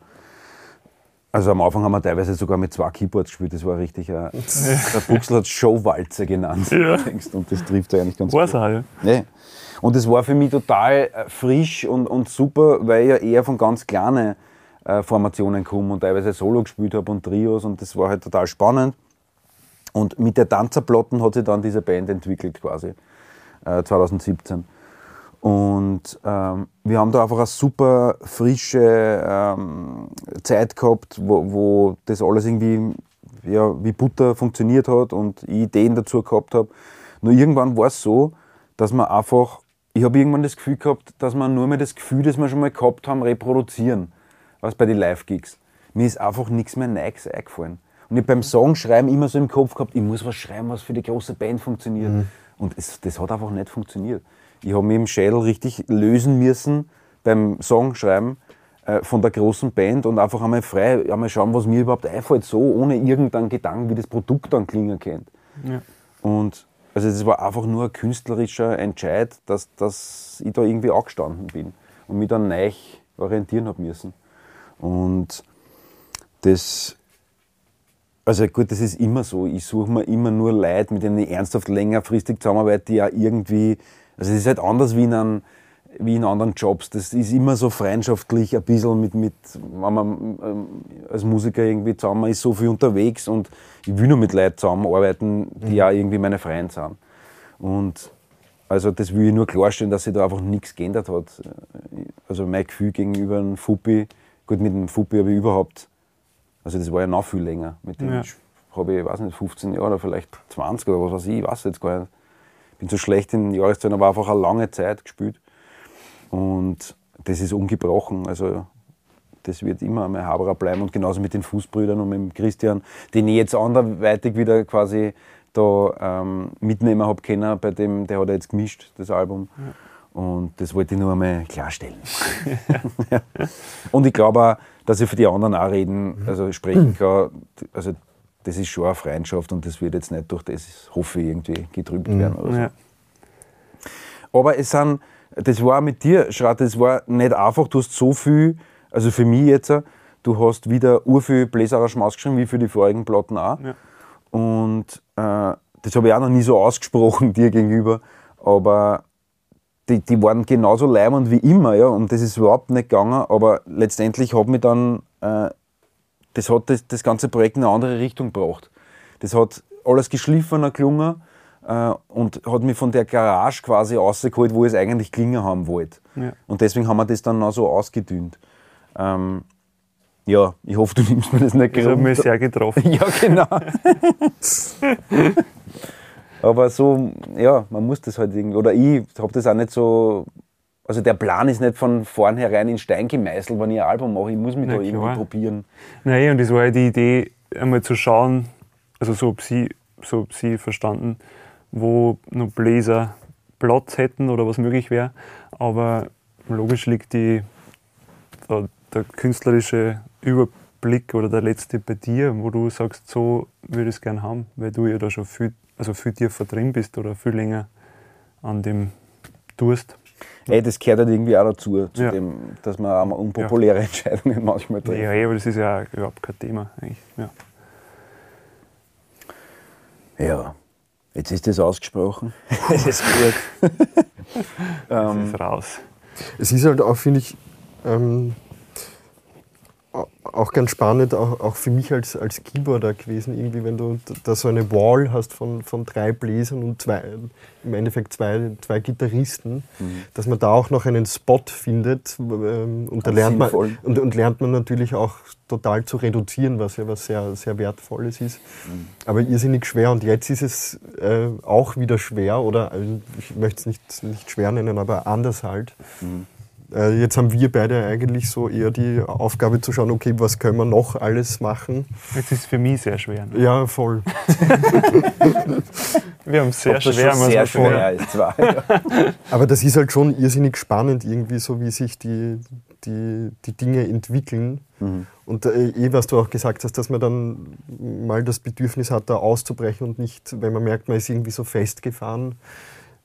Speaker 1: Also am Anfang haben wir teilweise sogar mit zwei Keyboards gespielt, das war richtig, ein, der Buchsel hat Showwalze genannt.
Speaker 3: Ja.
Speaker 1: Und das trifft ja eigentlich ganz
Speaker 3: War's
Speaker 1: gut.
Speaker 3: auch, ja.
Speaker 1: Nee. Und es war für mich total äh, frisch und, und super, weil ich ja eher von ganz kleinen äh, Formationen komme und teilweise Solo gespielt habe und Trios und das war halt total spannend. Und mit der Tanzerplatten hat sich dann diese Band entwickelt quasi, äh, 2017. Und ähm, wir haben da einfach eine super frische ähm, Zeit gehabt, wo, wo das alles irgendwie ja, wie Butter funktioniert hat und ich Ideen dazu gehabt habe. Nur irgendwann war es so, dass man einfach, ich habe irgendwann das Gefühl gehabt, dass man nur mehr das Gefühl, das wir schon mal gehabt haben, reproduzieren. Was bei den Live-Gigs. Mir ist einfach nichts mehr Neues eingefallen. Und ich beim Songschreiben immer so im Kopf gehabt, ich muss was schreiben, was für die große Band funktioniert. Und es, das hat einfach nicht funktioniert. Ich habe mich im Schädel richtig lösen müssen beim Songschreiben äh, von der großen Band und einfach einmal frei, einmal schauen, was mir überhaupt einfällt, so ohne irgendeinen Gedanken, wie das Produkt dann klingen könnte.
Speaker 3: Ja.
Speaker 1: Und also es war einfach nur ein künstlerischer Entscheid, dass, dass ich da irgendwie angestanden bin und mich dann neu orientieren habe müssen. Und das, also gut, das ist immer so. Ich suche mir immer nur Leute, mit denen ich ernsthaft längerfristig zusammenarbeite, die ja irgendwie, also es ist halt anders wie in, einem, wie in anderen Jobs. Das ist immer so freundschaftlich, ein bisschen mit, mit wenn man ähm, als Musiker irgendwie zusammen man ist, so viel unterwegs und ich will nur mit Leuten zusammenarbeiten, die ja irgendwie meine Freunde sind. Und also das will ich nur klarstellen, dass sich da einfach nichts geändert hat. Also mein Gefühl gegenüber einem Fuppi, gut mit dem Fuppi habe ich überhaupt, also das war ja noch viel länger. Mit dem
Speaker 3: Ja.
Speaker 1: habe ich, weiß nicht, 15 Jahre oder vielleicht 20 oder was weiß ich, ich weiß jetzt gar nicht. Ich bin so schlecht in Jahreszahlen, aber einfach eine lange Zeit gespielt. Und das ist ungebrochen. Also das wird immer mein Haberer bleiben. Und genauso mit den Fußbrüdern und mit dem Christian, den ich jetzt anderweitig wieder quasi da ähm, mitnehmen habe können, bei dem, der hat ja jetzt gemischt, das Album. Und das wollte ich nur einmal klarstellen. <laughs> ja. Und ich glaube auch, dass ich für die anderen auch reden, also sprechen kann. Also das ist schon eine Freundschaft und das wird jetzt nicht durch das, hoffe ich, irgendwie getrübt werden. Oder so.
Speaker 3: Ja.
Speaker 1: Aber es sind, das war mit dir, Schrat, das war nicht einfach, du hast so viel, also für mich jetzt, du hast wieder urviel Bläserarrangements geschrieben, wie für die vorigen Platten auch.
Speaker 3: Ja.
Speaker 1: Und äh, das habe ich auch noch nie so ausgesprochen <laughs> dir gegenüber, aber die, die waren genauso leimend wie immer, ja, und das ist überhaupt nicht gegangen, aber letztendlich hat mich dann, äh, das hat das, das ganze Projekt in eine andere Richtung gebracht. Das hat alles geschliffener gelungen und hat mich von der Garage quasi rausgeholt, wo ich es eigentlich klingen haben wollte.
Speaker 3: Ja.
Speaker 1: Und deswegen haben wir das dann auch so ausgedünnt. Ähm, ja, ich hoffe, du <laughs> nimmst mir das nicht
Speaker 3: Das hat
Speaker 1: krumm.
Speaker 3: mich sehr getroffen. <laughs>
Speaker 1: Ja, genau. Aber so, ja, man muss das halt irgendwie, oder ich habe das auch nicht so, also der Plan ist nicht von vornherein in Stein gemeißelt, wenn ich ein Album mache, ich muss mich
Speaker 3: Na
Speaker 1: da irgendwie
Speaker 3: klar.
Speaker 1: probieren.
Speaker 3: Nein, und das war ja die Idee, einmal zu schauen, also so ob sie, so ob sie verstanden, wo noch Bläser Platz hätten oder was möglich wäre. Aber logisch liegt die, der, der künstlerische Überblick oder der letzte bei dir, wo du sagst, so würde ich es gern haben, weil du ja da schon viel, also viel tiefer drin bist oder viel länger an dem tust.
Speaker 1: Ey, das gehört halt irgendwie auch dazu, zu
Speaker 3: Ja.
Speaker 1: dem, dass man auch mal unpopuläre Entscheidungen <laughs> manchmal trifft.
Speaker 3: Ja, aber das ist ja überhaupt kein Thema eigentlich. Ja.
Speaker 1: Ja, jetzt ist das ausgesprochen. <laughs> Das ist gut. <laughs>
Speaker 3: Das
Speaker 1: ähm,
Speaker 3: ist raus.
Speaker 2: Es ist halt auch, finde ich, ähm, auch ganz spannend, auch, auch für mich als, als Keyboarder gewesen, irgendwie, wenn du da so eine Wall hast von, von drei Bläsern und zwei, im Endeffekt zwei, zwei Gitarristen, dass man da auch noch einen Spot findet. Ähm, und, da lernt man, und, und lernt man natürlich auch total zu reduzieren, was ja was sehr, sehr Wertvolles ist. Aber irrsinnig schwer. Und jetzt ist es äh, auch wieder schwer, oder also ich möchte es nicht, nicht schwer nennen, aber anders halt. Äh, jetzt haben wir beide eigentlich so eher die Aufgabe zu schauen, okay, was können wir noch alles machen.
Speaker 3: Jetzt ist es für mich sehr schwer. Ne?
Speaker 2: Ja, voll. <laughs>
Speaker 3: wir haben es sehr
Speaker 1: Ob das
Speaker 3: schwer.
Speaker 1: schon sehr schwer ist zwar. Ja. <laughs>
Speaker 2: Aber das ist halt schon irrsinnig spannend, irgendwie so, wie sich die, die, die Dinge entwickeln.
Speaker 1: Mhm.
Speaker 2: Und äh, eh, was du auch gesagt hast, dass man dann mal das Bedürfnis hat, da auszubrechen und nicht, wenn man merkt, man ist irgendwie so festgefahren,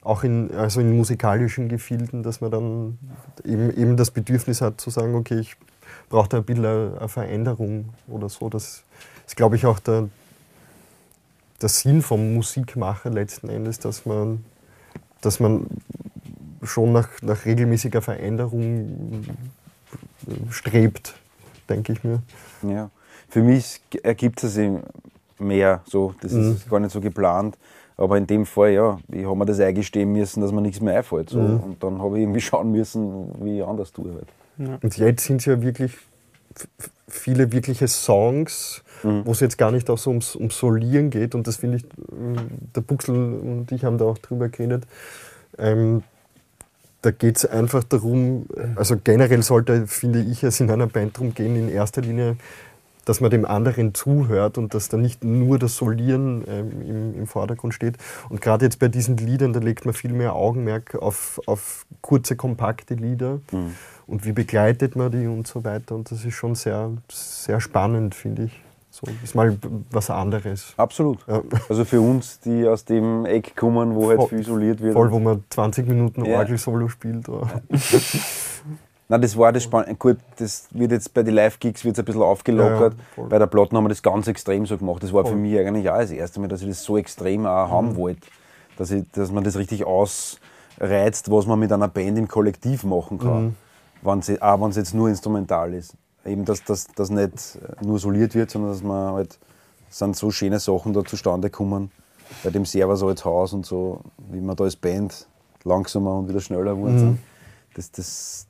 Speaker 2: auch in, also in musikalischen Gefilden, dass man dann eben, eben das Bedürfnis hat zu sagen, okay, ich brauche da ein bisschen eine, Veränderung oder so. Das ist, glaube ich, auch der, der Sinn vom Musikmachen letzten Endes, dass man, dass man schon nach, nach regelmäßiger Veränderung strebt, denke ich mir.
Speaker 1: Ja. Für mich ergibt es mehr so. Das
Speaker 2: Mhm.
Speaker 1: ist gar nicht so geplant. Aber in dem Fall, ja, ich habe mir das eingestehen müssen, dass mir nichts mehr einfällt. So.
Speaker 2: Mhm.
Speaker 1: Und dann habe ich irgendwie schauen müssen, wie ich anders tue. Halt.
Speaker 2: Und jetzt sind es ja wirklich viele wirkliche Songs,
Speaker 1: Mhm.
Speaker 2: wo es jetzt gar nicht auch so ums, ums Solieren geht. Und das finde ich, ähm, der Buchsel und ich haben da auch drüber geredet. Ähm, da geht es einfach darum, also generell sollte, finde ich, es in einer Band darum gehen, in erster Linie, dass man dem anderen zuhört und dass da nicht nur das Solieren ähm, im, im Vordergrund steht. Und gerade jetzt bei diesen Liedern, da legt man viel mehr Augenmerk auf, auf kurze, kompakte Lieder
Speaker 1: Mhm.
Speaker 2: und wie begleitet man die und so weiter. Und das ist schon sehr, sehr spannend, finde ich. So, ist mal was anderes.
Speaker 1: Absolut.
Speaker 2: Ja.
Speaker 1: Also für uns, die aus dem Eck kommen, wo halt
Speaker 2: Voll-
Speaker 1: viel isoliert wird.
Speaker 2: Voll, wo man 20 Minuten
Speaker 1: Ja.
Speaker 2: Orgel-Solo spielt. <laughs>
Speaker 1: Nein, das war das Spannende. Gut, das wird jetzt bei den Live-Gigs wird's ein bisschen aufgelockert.
Speaker 2: Ja,
Speaker 1: bei der Platten haben wir das ganz extrem so gemacht. Das war für
Speaker 2: Voll.
Speaker 1: mich eigentlich auch das erste Mal, dass ich das so extrem auch haben wollte. Dass, ich, dass man das richtig ausreizt, was man mit einer Band im Kollektiv machen kann.
Speaker 2: Mhm.
Speaker 1: Wenn sie, auch wenn es jetzt nur instrumental ist. Eben, dass das nicht nur soliert wird, sondern dass man halt, sind so schöne Sachen da zustande kommen. Bei dem Server so als Haus und so, wie wir da als Band langsamer und wieder schneller geworden
Speaker 2: Mhm.
Speaker 1: Das, das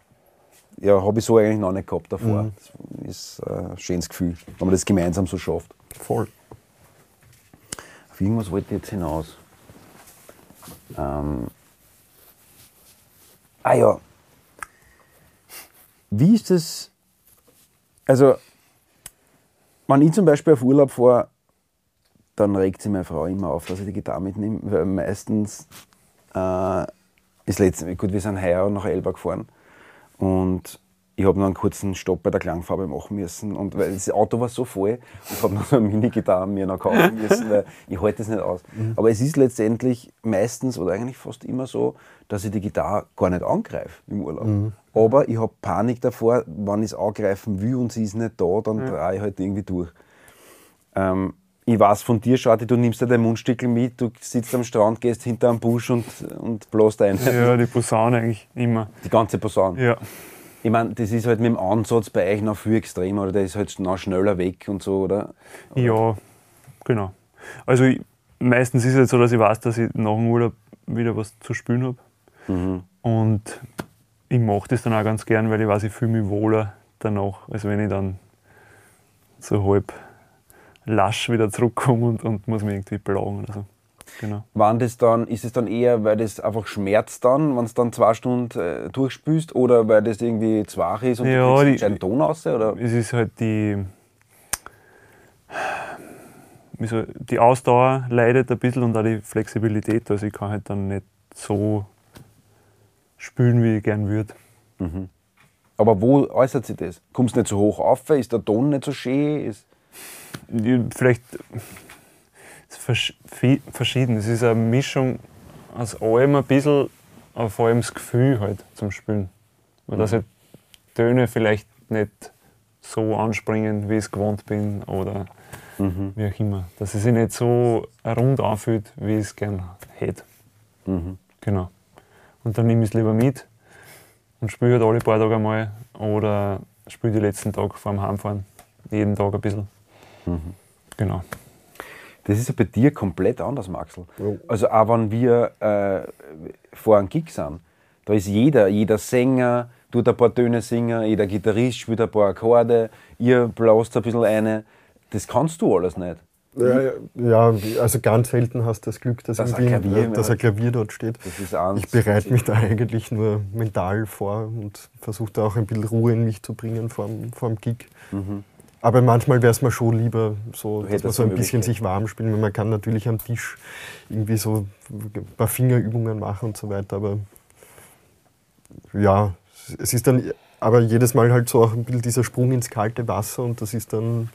Speaker 1: ja, habe ich so eigentlich noch nicht gehabt davor.
Speaker 2: Mhm.
Speaker 1: Das ist äh, ein schönes Gefühl, wenn man das gemeinsam so schafft.
Speaker 2: Voll.
Speaker 1: Auf irgendwas wollte ich jetzt hinaus. Ähm, ah ja. Wie ist das? Also, wenn ich zum Beispiel auf Urlaub fahre, dann regt sich meine Frau immer auf, dass ich die Gitarre mitnehme, weil meistens äh, ist letztens, gut, wir sind heuer nach Elba gefahren und ich habe noch einen kurzen Stopp bei der Klangfarbe machen müssen und weil das Auto war so voll und habe noch so eine Mini-Gitarre mir noch kaufen <laughs> müssen, weil ich halte das nicht aus. Aber es ist letztendlich meistens oder eigentlich fast immer so, dass ich die Gitarre gar nicht angreife im Urlaub. Aber ich habe Panik davor, wenn ich es angreifen will und sie ist nicht da, dann drehe ich halt irgendwie durch. Ähm, ich weiß von dir, Schade, du nimmst dir dein Mundstickel mit, du sitzt am Strand, gehst hinter einem Busch und, und bläst ein.
Speaker 3: Ja, die Posaune eigentlich immer.
Speaker 1: Die ganze Posaune.
Speaker 3: Ja.
Speaker 1: Ich meine, das ist halt mit dem Ansatz bei euch noch viel extremer, oder der ist halt noch schneller weg und so, oder?
Speaker 3: Ja, genau. Also ich, meistens ist es so, dass ich weiß, dass ich nach dem Urlaub wieder was zu spielen habe.
Speaker 1: Mhm.
Speaker 3: Und ich mache das dann auch ganz gern, weil ich weiß, ich fühle mich wohler danach, als wenn ich dann so halb lasch wieder zurückkomme und, und muss mich irgendwie plagen oder so. Genau.
Speaker 1: Wann das dann, ist es dann eher, weil das einfach schmerzt dann, wenn es dann zwei Stunden äh, durchspülst, oder weil das irgendwie zwach ist und
Speaker 3: Ja,
Speaker 1: du kriegst einen Ton raus, oder?
Speaker 3: Es ist halt die, soll, die Ausdauer leidet ein bisschen und auch die Flexibilität. Also ich kann halt dann nicht so spielen, wie ich gern würde.
Speaker 1: Aber wo äußert sich das? Kommst du nicht so hoch auf? Ist der Ton nicht so schön? Ist
Speaker 3: Vielleicht vi- verschieden. Es ist eine Mischung aus allem ein bisschen, aber vor allem das Gefühl halt zum Spielen. Weil das halt Töne vielleicht nicht so anspringen, wie ich es gewohnt bin oder wie auch immer. Dass es sich nicht so rund anfühlt, wie ich es gern hätte. Genau. Und dann nehme ich es lieber mit und spiele halt alle paar Tage einmal oder spiele die letzten Tage vor dem Heimfahren. Jeden Tag ein bisschen. Genau.
Speaker 1: Das ist ja bei dir komplett anders, Maxel.
Speaker 2: Ja.
Speaker 1: Also auch wenn wir äh, vor einem Gig sind, da ist jeder, jeder Sänger tut ein paar Töne singen, jeder Gitarrist spielt ein paar Akkorde, ihr blaust ein bisschen eine. Das kannst du alles nicht.
Speaker 2: Ja, also ganz selten hast du das Glück, dass,
Speaker 1: Dass
Speaker 2: dass,
Speaker 1: ein Klavier
Speaker 2: dass ein Klavier dort steht.
Speaker 1: Das.
Speaker 2: Ich bereite mich da eigentlich nur mental vor und versuche da auch ein bisschen Ruhe in mich zu bringen vor dem, vor dem Gig. Aber manchmal wäre es mir schon lieber, so, dass man so ein bisschen sich warm spielen. Man kann natürlich am Tisch irgendwie so ein paar Fingerübungen machen und so weiter. Aber ja, es ist dann aber jedes Mal halt so auch ein bisschen dieser Sprung ins kalte Wasser und das ist dann,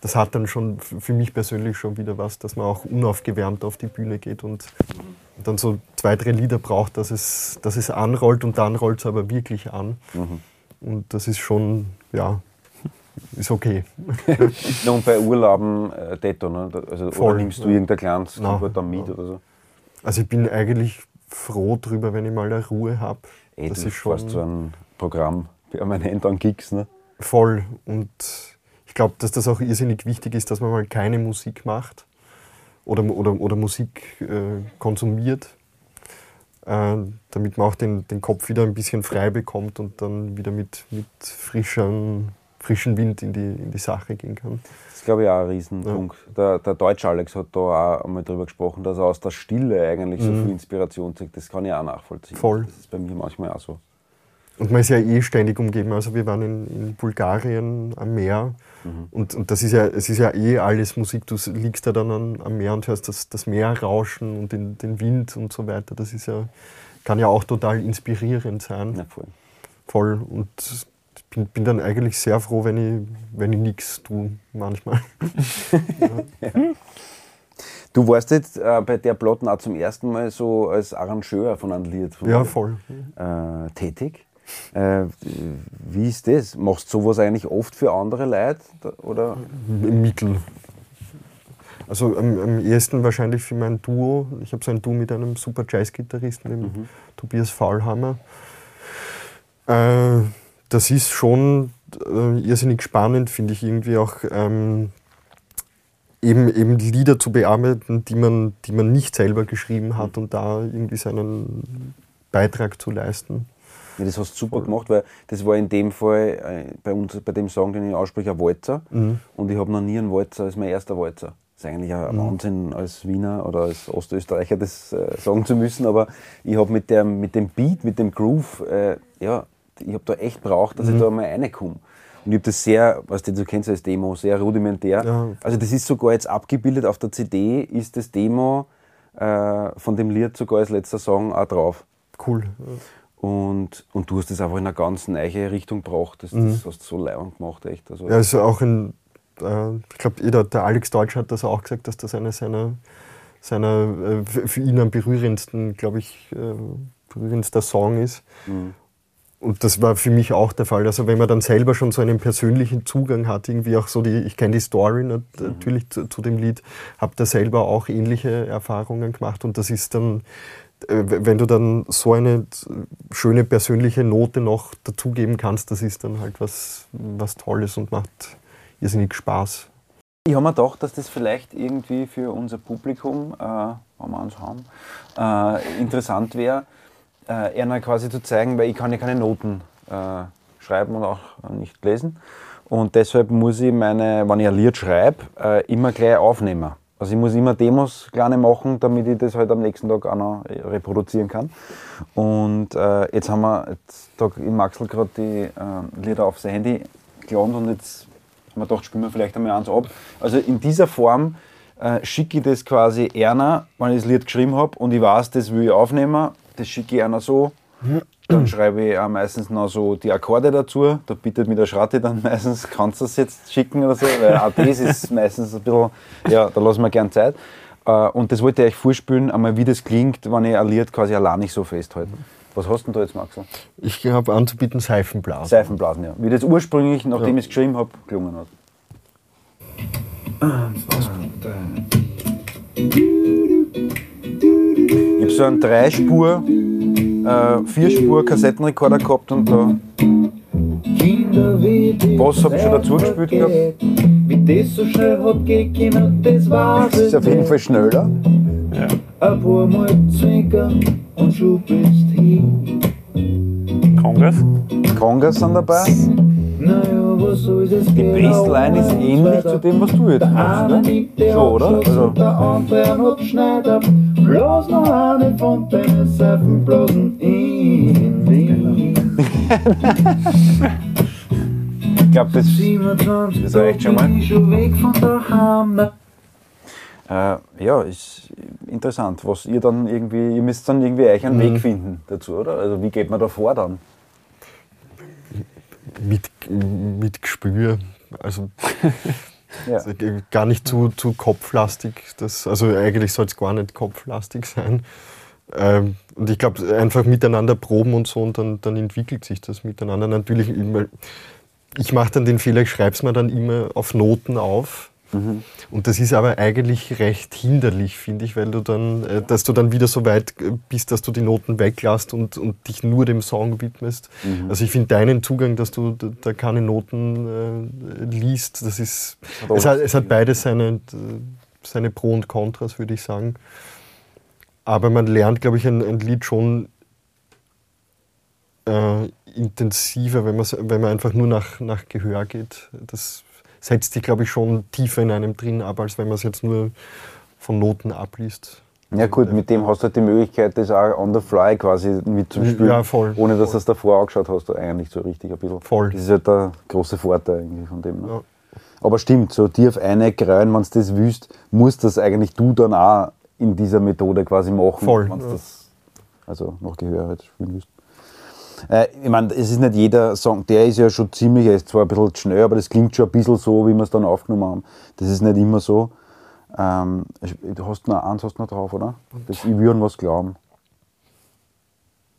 Speaker 2: das hat dann schon für mich persönlich schon wieder was, dass man auch unaufgewärmt auf die Bühne geht und dann so zwei, drei Lieder braucht, dass es, dass es anrollt und dann rollt es aber wirklich an.
Speaker 1: Mhm.
Speaker 2: Und das ist schon, ja, ist okay.
Speaker 1: Na, und bei Urlauben äh, Detto, ne? Also, oder
Speaker 2: Voll,
Speaker 1: nimmst du
Speaker 2: ja.
Speaker 1: irgendein kleines Keyboard dann mit oder so?
Speaker 2: Also ich bin eigentlich froh drüber, wenn ich mal eine Ruhe habe. Das
Speaker 1: du
Speaker 2: ist schon-
Speaker 1: fährst so ein Programm permanent an Gigs, ne?
Speaker 2: Voll. Und ich glaube, dass das auch irrsinnig wichtig ist, dass man mal keine Musik macht oder, oder, oder Musik äh, konsumiert, äh, damit man auch den, den Kopf wieder ein bisschen frei bekommt und dann wieder mit, mit frischem, frischen Wind in die, in die Sache gehen kann.
Speaker 1: Das ist, glaube ich, auch ein Riesenpunkt. Der, der Deutsche Alex hat da auch einmal drüber gesprochen, dass er aus der Stille eigentlich so viel Inspiration zieht. Das kann ich auch nachvollziehen.
Speaker 2: Mhm. Voll.
Speaker 1: Das ist bei mir manchmal auch so.
Speaker 2: Und man ist ja eh ständig umgeben. Also wir waren in, in Bulgarien am Meer und, und das ist ja, es ist ja eh alles Musik. Du liegst da dann an, am Meer und hörst das, das Meer rauschen und den, den Wind und so weiter. Das ist ja, kann ja auch total inspirierend sein.
Speaker 1: Ja, voll.
Speaker 2: Voll. Und bin, bin dann eigentlich sehr froh, wenn ich, wenn ich nichts tue manchmal. <laughs>
Speaker 1: Du warst jetzt äh, bei der Platten auch zum ersten Mal so als Arrangeur von einem Lied von
Speaker 2: Ja, voll.
Speaker 1: äh, tätig. Äh, wie ist das? Machst du sowas eigentlich oft für andere Leute? Oder?
Speaker 2: Im Mittel. Also am, am ehesten wahrscheinlich für mein Duo. Ich habe so ein Duo mit einem super Jazz-Gitarristen, dem Tobias Faulhammer. Äh, das ist schon äh, irrsinnig spannend, finde ich irgendwie auch. Ähm, eben, eben Lieder zu bearbeiten, die man, die man nicht selber geschrieben hat und da irgendwie seinen Beitrag zu leisten.
Speaker 1: Ja, das hast du super gemacht, weil das war in dem Fall äh, bei uns, bei dem Song, den ich ausspreche, ein Walzer. Und ich habe noch nie einen Walzer als mein erster Walzer. Das ist eigentlich ein Wahnsinn als Wiener oder als Ostösterreicher das äh, sagen zu müssen, aber ich habe mit, dem- mit dem Beat, mit dem Groove, äh, ja, ich habe da echt braucht, dass ich da mal reinkomme. Und ich habe das sehr, was du kennst als Demo, sehr rudimentär.
Speaker 2: Ja.
Speaker 1: Also das ist sogar jetzt abgebildet auf der CD, ist das Demo äh, von dem Lied sogar als letzter Song auch drauf.
Speaker 2: Cool.
Speaker 1: Und, und du hast das einfach in eine ganz neue Richtung gebracht. Das, das hast du so leibend gemacht, echt. Also,
Speaker 2: Ja, also auch ein, äh, ich glaube, der, der Alex Deutsch hat das auch gesagt, dass das eine seiner, seiner äh, für für ihn am berührendsten, glaube ich, äh, berührendster Song ist.
Speaker 1: Mhm.
Speaker 2: Und das war für mich auch der Fall. Also wenn man dann selber schon so einen persönlichen Zugang hat, irgendwie auch so die, ich kenne die Story nat natürlich zu, zu dem Lied, habe da selber auch ähnliche Erfahrungen gemacht und das ist dann, äh, wenn du dann so eine schöne persönliche Note noch dazugeben kannst, das ist dann halt was, was Tolles und macht irrsinnig Spaß.
Speaker 1: Ich habe mir gedacht, dass das vielleicht irgendwie für unser Publikum, äh, wenn wir eins haben, äh, interessant wäre, äh, einer quasi zu zeigen, weil ich kann ja keine Noten äh, schreiben und auch nicht lesen. Und deshalb muss ich meine, wenn ich ein Lied schreibe, äh, immer gleich aufnehmen. Also ich muss immer Demos kleine machen, damit ich das halt am nächsten Tag auch noch reproduzieren kann. Und äh, jetzt haben wir jetzt da im Maxel gerade die äh, Lieder auf sein Handy geladen und jetzt haben wir gedacht, spielen wir vielleicht einmal eins ab. Also in dieser Form äh, schicke ich das quasi einer, wenn ich das Lied geschrieben habe und ich weiß, das will ich aufnehmen, das schicke ich einer so. Dann schreibe ich auch meistens noch so die Akkorde dazu. Da bittet mir der Schratti dann <laughs> meistens, kannst du das jetzt schicken oder so, weil auch das ist <laughs> meistens ein bisschen, ja, da lassen wir gern Zeit. Äh, Und das wollte ich euch vorspielen, einmal wie das klingt, wenn ich ein Lied quasi allein nicht so festhalte. Was hast du denn da jetzt, Maxel?
Speaker 2: Ich habe anzubieten Seifenblasen.
Speaker 1: Seifenblasen, ja. Wie das ursprünglich, nachdem ich es geschrieben habe, gelungen hat. Ich habe so einen Dreispur, äh, Vierspur Kassettenrekorder gehabt und da
Speaker 4: Was hab ich schon dazu gespielt gehabt? Wie das so schnell hat gekannt, das war
Speaker 1: das ist auf jeden Fall schneller.
Speaker 3: Ja.
Speaker 4: Ein paar Mal zwinkern und schon bist hin.
Speaker 3: Kongas?
Speaker 1: Kongas sind dabei. Die Bassline ist ähnlich zu dem, was du jetzt machst, ne? So, oder? Also-
Speaker 4: und der andere einen Abschneider. Bloß noch eine von deinen Seifenblasen in Wien.
Speaker 1: Ich glaube, das
Speaker 4: 27
Speaker 1: Das reicht schon mal.
Speaker 4: schon.
Speaker 1: Äh, ja, ist interessant, was ihr dann irgendwie, ihr müsst dann irgendwie euch einen
Speaker 2: Mhm.
Speaker 1: Weg finden dazu, oder? Also wie geht man da vor dann?
Speaker 2: Mit, mit Gespür. Also <laughs>
Speaker 1: Ja.
Speaker 2: Also gar nicht zu, zu kopflastig. Das, also eigentlich soll es gar nicht kopflastig sein. Ähm, und ich glaube, einfach miteinander proben und so und dann, dann entwickelt sich das miteinander. Natürlich, immer, ich mache dann den Fehler, ich schreibe es mir dann immer auf Noten auf. Und das ist aber eigentlich recht hinderlich, finde ich, weil du dann, äh, dass du dann wieder so weit äh, bist, dass du die Noten weglässt und, und dich nur dem Song widmest. Also ich finde deinen Zugang, dass du da- keine Noten äh, liest, das ist,
Speaker 1: auch
Speaker 2: es hat, es hat beide seine, seine Pro und Kontras, würde ich sagen. Aber man lernt, glaube ich, ein, ein Lied schon äh, intensiver, wenn, wenn man einfach nur nach, nach Gehör geht. Das setzt sich, glaube ich, schon tiefer in einem drin ab, als wenn man es jetzt nur von Noten abliest.
Speaker 1: Ja gut, mit dem hast du halt die Möglichkeit, das auch on the fly quasi mitzuspielen,
Speaker 2: Ja, voll.
Speaker 1: ohne dass du es davor angeschaut hast, du eigentlich so richtig ein bisschen.
Speaker 2: Voll.
Speaker 1: Das ist halt der große Vorteil eigentlich von dem. Ne?
Speaker 2: Ja.
Speaker 1: Aber stimmt, so dir auf eine kreuen, wenn du das willst, musst das eigentlich du dann auch in dieser Methode quasi machen,
Speaker 2: Voll,
Speaker 1: wenn du
Speaker 2: ja.
Speaker 1: das also nach Gehör halt spielen willst. Äh, ich meine, es ist nicht jeder Song, der ist ja schon ziemlich, er ist zwar ein bisschen schnell, aber das klingt schon ein bisschen so, wie wir es dann aufgenommen haben. Das ist nicht immer so. Ähm, du hast noch eins hast noch drauf, oder? Das Ich würde an was glauben.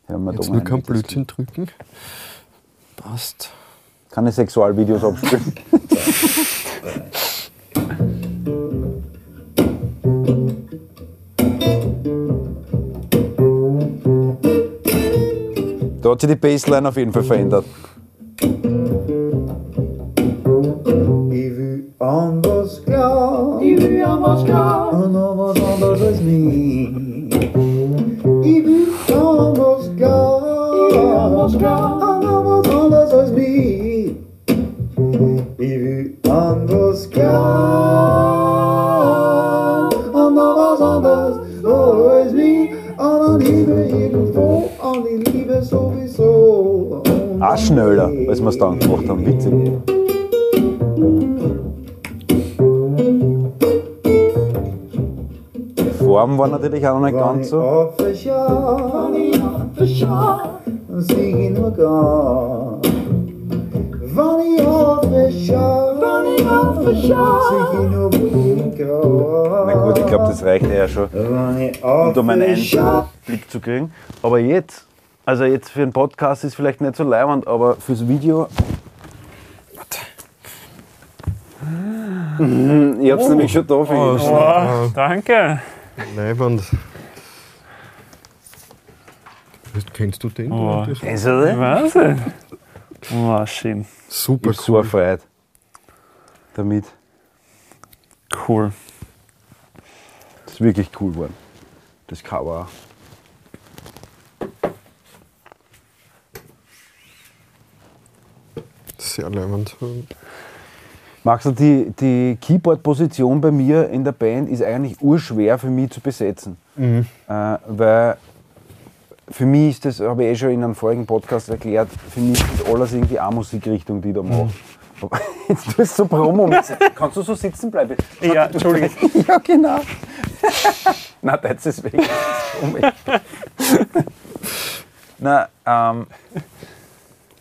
Speaker 1: Hören wir
Speaker 2: Jetzt
Speaker 1: da
Speaker 2: nur kein Blödsinn drücken. Passt.
Speaker 1: Keine Sexualvideos abspielen. <laughs> Da hat sich die Bassline auf jeden Fall verändert.
Speaker 4: Ich will an was glauben. Ich will an was glauben. Und an was anderes als mich. Ich will an was glauben. Ich will an was glauben. Und an was anderes als mich. Ich will an An
Speaker 1: schneller, als wir es dann gemacht haben. Witzig. Die Form war natürlich auch noch nicht ganz so.
Speaker 4: Ich aufschaue, ich aufschaue.
Speaker 1: Na gut, ich glaube, das reicht ja schon, um einen
Speaker 4: aufschaue,
Speaker 1: Einblick zu kriegen. Aber jetzt, also jetzt für einen Podcast ist vielleicht nicht so leibend, aber fürs Video. Mhm, Ich hab's nämlich schon da für
Speaker 2: Oh,
Speaker 1: ihn.
Speaker 2: so.
Speaker 3: Wow, danke.
Speaker 2: Leiband. Kennst du den?
Speaker 3: Oh.
Speaker 2: Das-
Speaker 1: Kennst du den?
Speaker 3: Was? denn? Wow, schön.
Speaker 2: Super
Speaker 1: Ich so
Speaker 2: cool.
Speaker 1: Freude damit.
Speaker 3: Cool.
Speaker 1: Das ist wirklich cool geworden. Das Cover.
Speaker 2: Sehr leibend.
Speaker 1: Magst du, die, die Keyboard-Position bei mir in der Band ist eigentlich urschwer für mich zu besetzen. Äh, weil für mich ist das, habe ich eh schon in einem vorigen Podcast erklärt, für mich ist alles irgendwie eine Musikrichtung, die ich da mache. Aber <laughs> Jetzt tust du so Promo. Kannst du so sitzen bleiben?
Speaker 3: Ja, Entschuldige. <laughs>
Speaker 1: ja, genau. <laughs> Nein, das ist weg. Nein, ähm,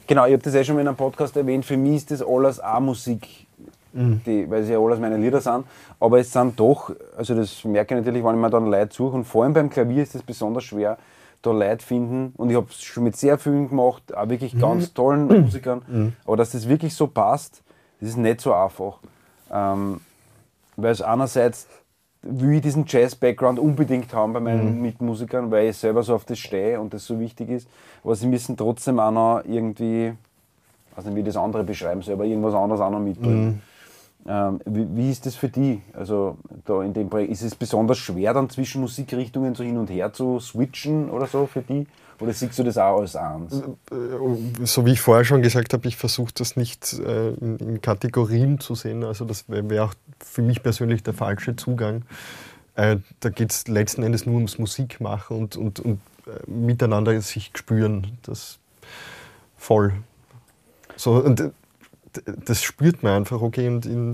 Speaker 1: genau, ich habe das eh schon in einem Podcast erwähnt. Für mich ist das alles auch Musik, die, weil es ja alles meine Lieder sind. Aber es sind doch, also das merke ich natürlich, wenn ich mir dann Leute suche. Und vor allem beim Klavier ist es besonders schwer, da Leute finden. Und ich habe es schon mit sehr vielen gemacht, auch wirklich ganz tollen <clears throat> Musikern. Aber dass das wirklich so passt, das ist nicht so einfach. Ähm, weil es einerseits will ich diesen Jazz-Background unbedingt haben bei meinen Mitmusikern, weil ich selber so auf das stehe und das so wichtig ist. Aber sie müssen trotzdem auch noch irgendwie, weiß nicht, wie ich das andere beschreiben soll, aber irgendwas anderes auch noch mitbringen. Ähm, wie, wie, ist das für dich? Also da in dem Projekt, ist es besonders schwer, dann zwischen Musikrichtungen so hin und her zu switchen oder so für dich? Oder siehst du das auch als eins?
Speaker 2: Äh, so wie ich vorher schon gesagt habe, ich versuche das nicht äh, in, Kategorien zu sehen. Also das wäre wär auch für mich persönlich der falsche Zugang. Äh, da geht es letzten Endes nur ums Musikmachen und, und, und miteinander sich spüren. Das voll. So, und das spürt man einfach, okay, und in,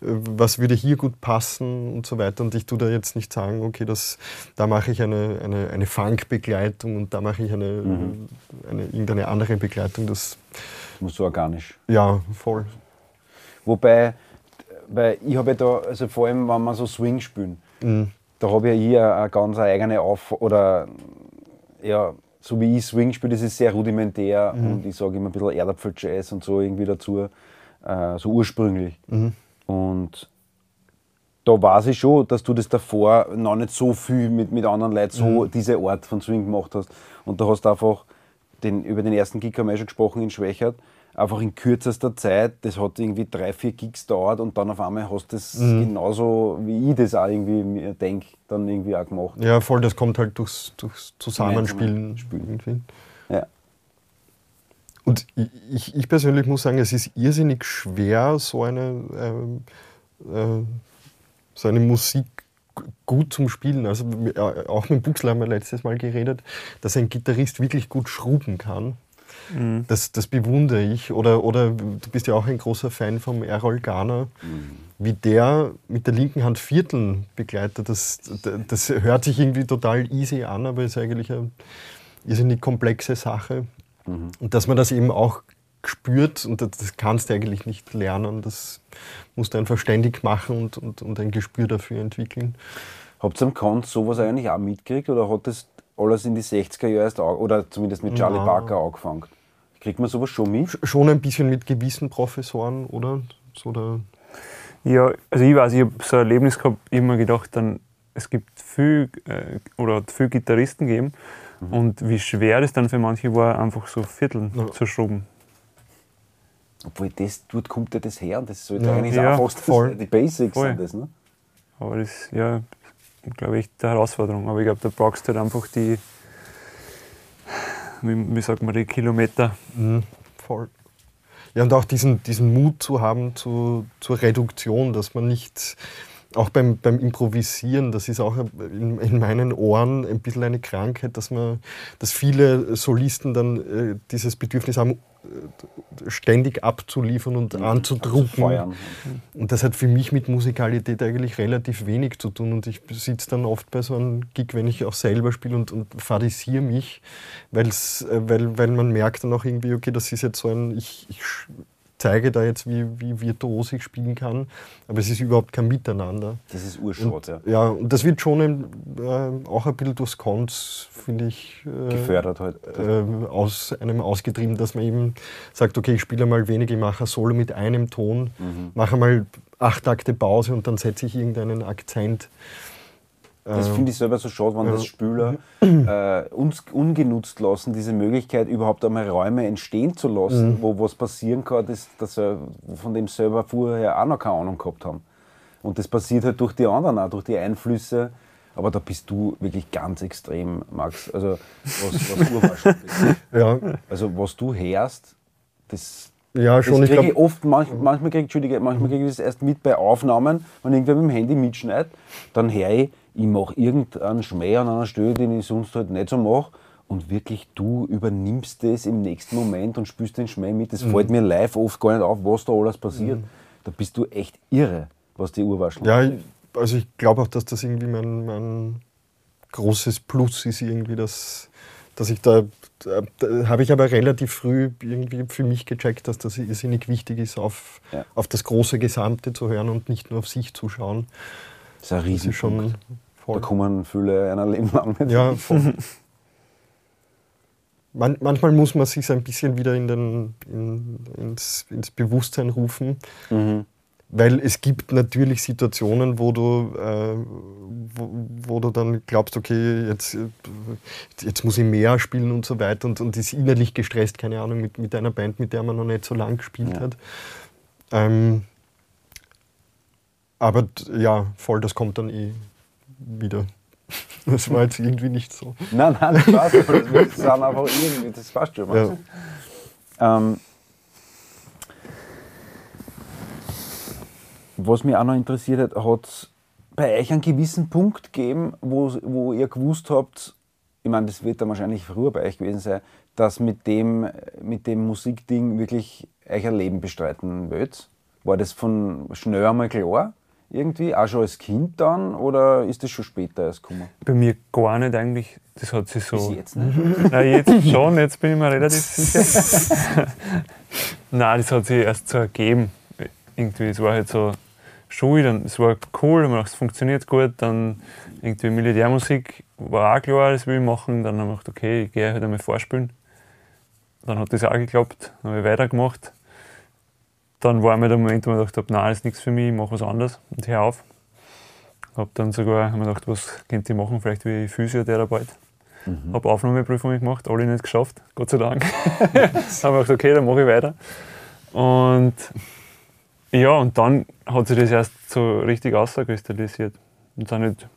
Speaker 2: äh, was würde hier gut passen und so weiter. Und ich tue da jetzt nicht sagen, okay, das, da mache ich eine, eine, eine Funk-Begleitung und da mache ich eine, mhm. eine, irgendeine andere Begleitung. Das,
Speaker 1: muss so organisch.
Speaker 2: Ja, voll.
Speaker 1: Wobei, weil ich habe ja da, also vor allem, wenn wir so Swing spielen, mhm. da habe ich ja hier eine ganz eigene Auf- oder ja, so wie ich Swing spiele, das ist sehr rudimentär mhm. und ich sage immer ein bisschen Erdapfel-Jazz und so irgendwie dazu, äh, so ursprünglich. Mhm. Und da weiß ich schon, dass du das davor noch nicht so viel mit, mit anderen Leuten so mhm. diese Art von Swing gemacht hast. Und da hast du einfach, den, über den ersten Gig haben wir schon gesprochen in Schwächert, einfach in kürzester Zeit, das hat irgendwie drei, vier Gigs dauert und dann auf einmal hast du das mhm. genauso, wie ich das auch irgendwie denke, dann irgendwie auch gemacht.
Speaker 2: Ja, voll, das kommt halt durchs, durchs Zusammenspielen. Irgendwie.
Speaker 1: Ja.
Speaker 2: Und ich, ich, persönlich muss sagen, es ist irrsinnig schwer, so eine, äh, äh, so eine Musik gut zum Spielen. Also auch mit Buchsler haben wir letztes Mal geredet, dass ein Gitarrist wirklich gut schrubben kann. Mhm. Das, das bewundere ich. Oder, oder du bist ja auch ein großer Fan vom Errol Garner. Mhm. Wie der mit der linken Hand Vierteln begleitet, das, das hört sich irgendwie total easy an, aber ist eigentlich eine irrsinnig komplexe Sache. Mhm. Und dass man das eben auch spürt, und das kannst du eigentlich nicht lernen, das musst du einfach ständig machen und, und, und ein Gespür dafür entwickeln.
Speaker 1: Habt ihr am Kant sowas eigentlich auch mitgekriegt oder hat das alles in die 60er Jahre erst, oder zumindest mit Charlie ja. Parker angefangen. Kriegt man sowas schon mit?
Speaker 2: Schon ein bisschen mit gewissen Professoren, oder? So der
Speaker 3: ja, also ich weiß, ich habe so ein Erlebnis gehabt, ich habe mir gedacht, dann, es gibt viel, äh, oder viel Gitarristen gegeben mhm. und wie schwer das dann für manche war, einfach so Vierteln ja. zu schrubben.
Speaker 1: Obwohl das, dort kommt ja das her und das sollte ja. eigentlich ja, auch fast voll. die Basics voll. sind. Das, ne?
Speaker 3: Aber das, ja, glaube ich, die Herausforderung. Aber ich glaube, da brauchst du halt einfach die, wie, wie sagt man, die Kilometer.
Speaker 2: Mhm, voll. Ja, und auch diesen, diesen Mut zu haben zu, zur Reduktion, dass man nicht, auch beim, beim Improvisieren, das ist auch in, in, meinen Ohren ein bisschen eine Krankheit, dass, man, dass viele Solisten dann äh, dieses Bedürfnis haben, ständig abzuliefern und mhm. anzudrucken. Und das hat für mich mit Musikalität eigentlich relativ wenig zu tun. Und ich sitze dann oft bei so einem Gig, wenn ich auch selber spiele und, und fadisiere mich, weil's, äh, weil, weil man merkt dann auch irgendwie, okay, das ist jetzt so ein, ich, ich zeige da jetzt, wie, wie virtuos ich spielen kann, aber es ist überhaupt kein Miteinander.
Speaker 1: Das ist urschrott, ja.
Speaker 2: Ja, und das wird schon ein, äh, auch ein bisschen durchs Cons, finde ich,
Speaker 1: äh, gefördert halt.
Speaker 2: Äh, aus einem ausgetrieben, dass man eben sagt, okay, ich spiele mal wenig, ich mache Solo mit einem Ton, mhm. mache mal acht Takte Pause und dann setze ich irgendeinen Akzent.
Speaker 1: Das finde ich selber so schade, wenn das Spieler äh, uns ungenutzt lassen, diese Möglichkeit überhaupt einmal Räume entstehen zu lassen, mhm. wo was passieren kann, das, das, von dem selber vorher auch noch keine Ahnung gehabt haben. Und das passiert halt durch die anderen auch, durch die Einflüsse. Aber da bist du wirklich ganz extrem, Max. Also was, was Urwaschen <laughs> ja. Also was du hörst, das,
Speaker 2: ja, schon.
Speaker 1: Das kriege ich, oft, manch, manchmal kriege ich, manchmal krieg ich das erst mit bei Aufnahmen, wenn irgendwer mit dem Handy mitschneidet, dann höre ich, ich mache irgendeinen Schmäh an einer Stelle, den ich sonst halt nicht so mache. Und wirklich, du übernimmst das im nächsten Moment und spürst den Schmäh mit. Das mhm. fällt mir live oft gar nicht auf, was da alles passiert. Mhm. Da bist du echt irre, was die Urwaschel
Speaker 2: Ja, also ich glaube auch, dass das irgendwie mein, mein großes Plus ist, irgendwie, dass, dass ich da, da, da habe ich aber relativ früh irgendwie für mich gecheckt, dass das irrsinnig wichtig ist, auf, ja. auf das große Gesamte zu hören und nicht nur auf sich zu schauen.
Speaker 1: Das ist ein Riesenpunkt. Voll. Da kommen viele einer Leben lang
Speaker 2: mit. Ja, <laughs> voll. Man, manchmal muss man sich ein bisschen wieder in den, in, ins, ins, Bewusstsein rufen, mhm. weil es gibt natürlich Situationen, wo du, äh, wo, wo, du dann glaubst, okay, jetzt, jetzt muss ich mehr spielen und so weiter und, und ist innerlich gestresst, keine Ahnung, mit, mit einer Band, mit der man noch nicht so lang gespielt ja. hat. Ähm, Aber ja, voll, das kommt dann eh wieder. <laughs> Das war jetzt irgendwie nicht so.
Speaker 1: Nein, nein, das passt. aber Das sind einfach irgendwie, das passt schon.
Speaker 2: Ja.
Speaker 1: Ähm, was mich auch noch interessiert hat, hat es bei euch einen gewissen Punkt gegeben, wo, wo ihr gewusst habt, ich meine, das wird dann wahrscheinlich früher bei euch gewesen sein, dass mit dem, mit dem Musikding wirklich euch ein Leben bestreiten wollt? War das von schnell einmal klar? Irgendwie? Auch schon als Kind dann? Oder ist das schon später erst gekommen?
Speaker 3: Bei mir gar nicht eigentlich. Das hat sich so.
Speaker 1: Bis jetzt nicht?
Speaker 3: Nein, jetzt <laughs> schon, jetzt bin ich mir relativ sicher. Nein, das hat sich erst so ergeben. Irgendwie, es war halt so Schule, dann, es war cool, man gedacht, es funktioniert gut. Dann irgendwie Militärmusik war auch klar, das will ich machen. Dann haben wir gedacht, okay, ich gehe halt einmal vorspielen. Dann hat das auch geklappt, dann habe ich weitergemacht. Dann war mir der Moment, wo ich gedacht habe, nein, das ist nichts für mich, ich mache was anderes und hör auf. Habe dann sogar hab mir gedacht, was könnte ich machen, vielleicht wie Physiotherapeut. Habe Aufnahmeprüfungen gemacht, alle nicht geschafft, Gott sei Dank. <laughs> habe mir gedacht, okay, dann mache ich weiter. Und ja, und dann hat sich das erst so richtig auskristallisiert. Und dann halt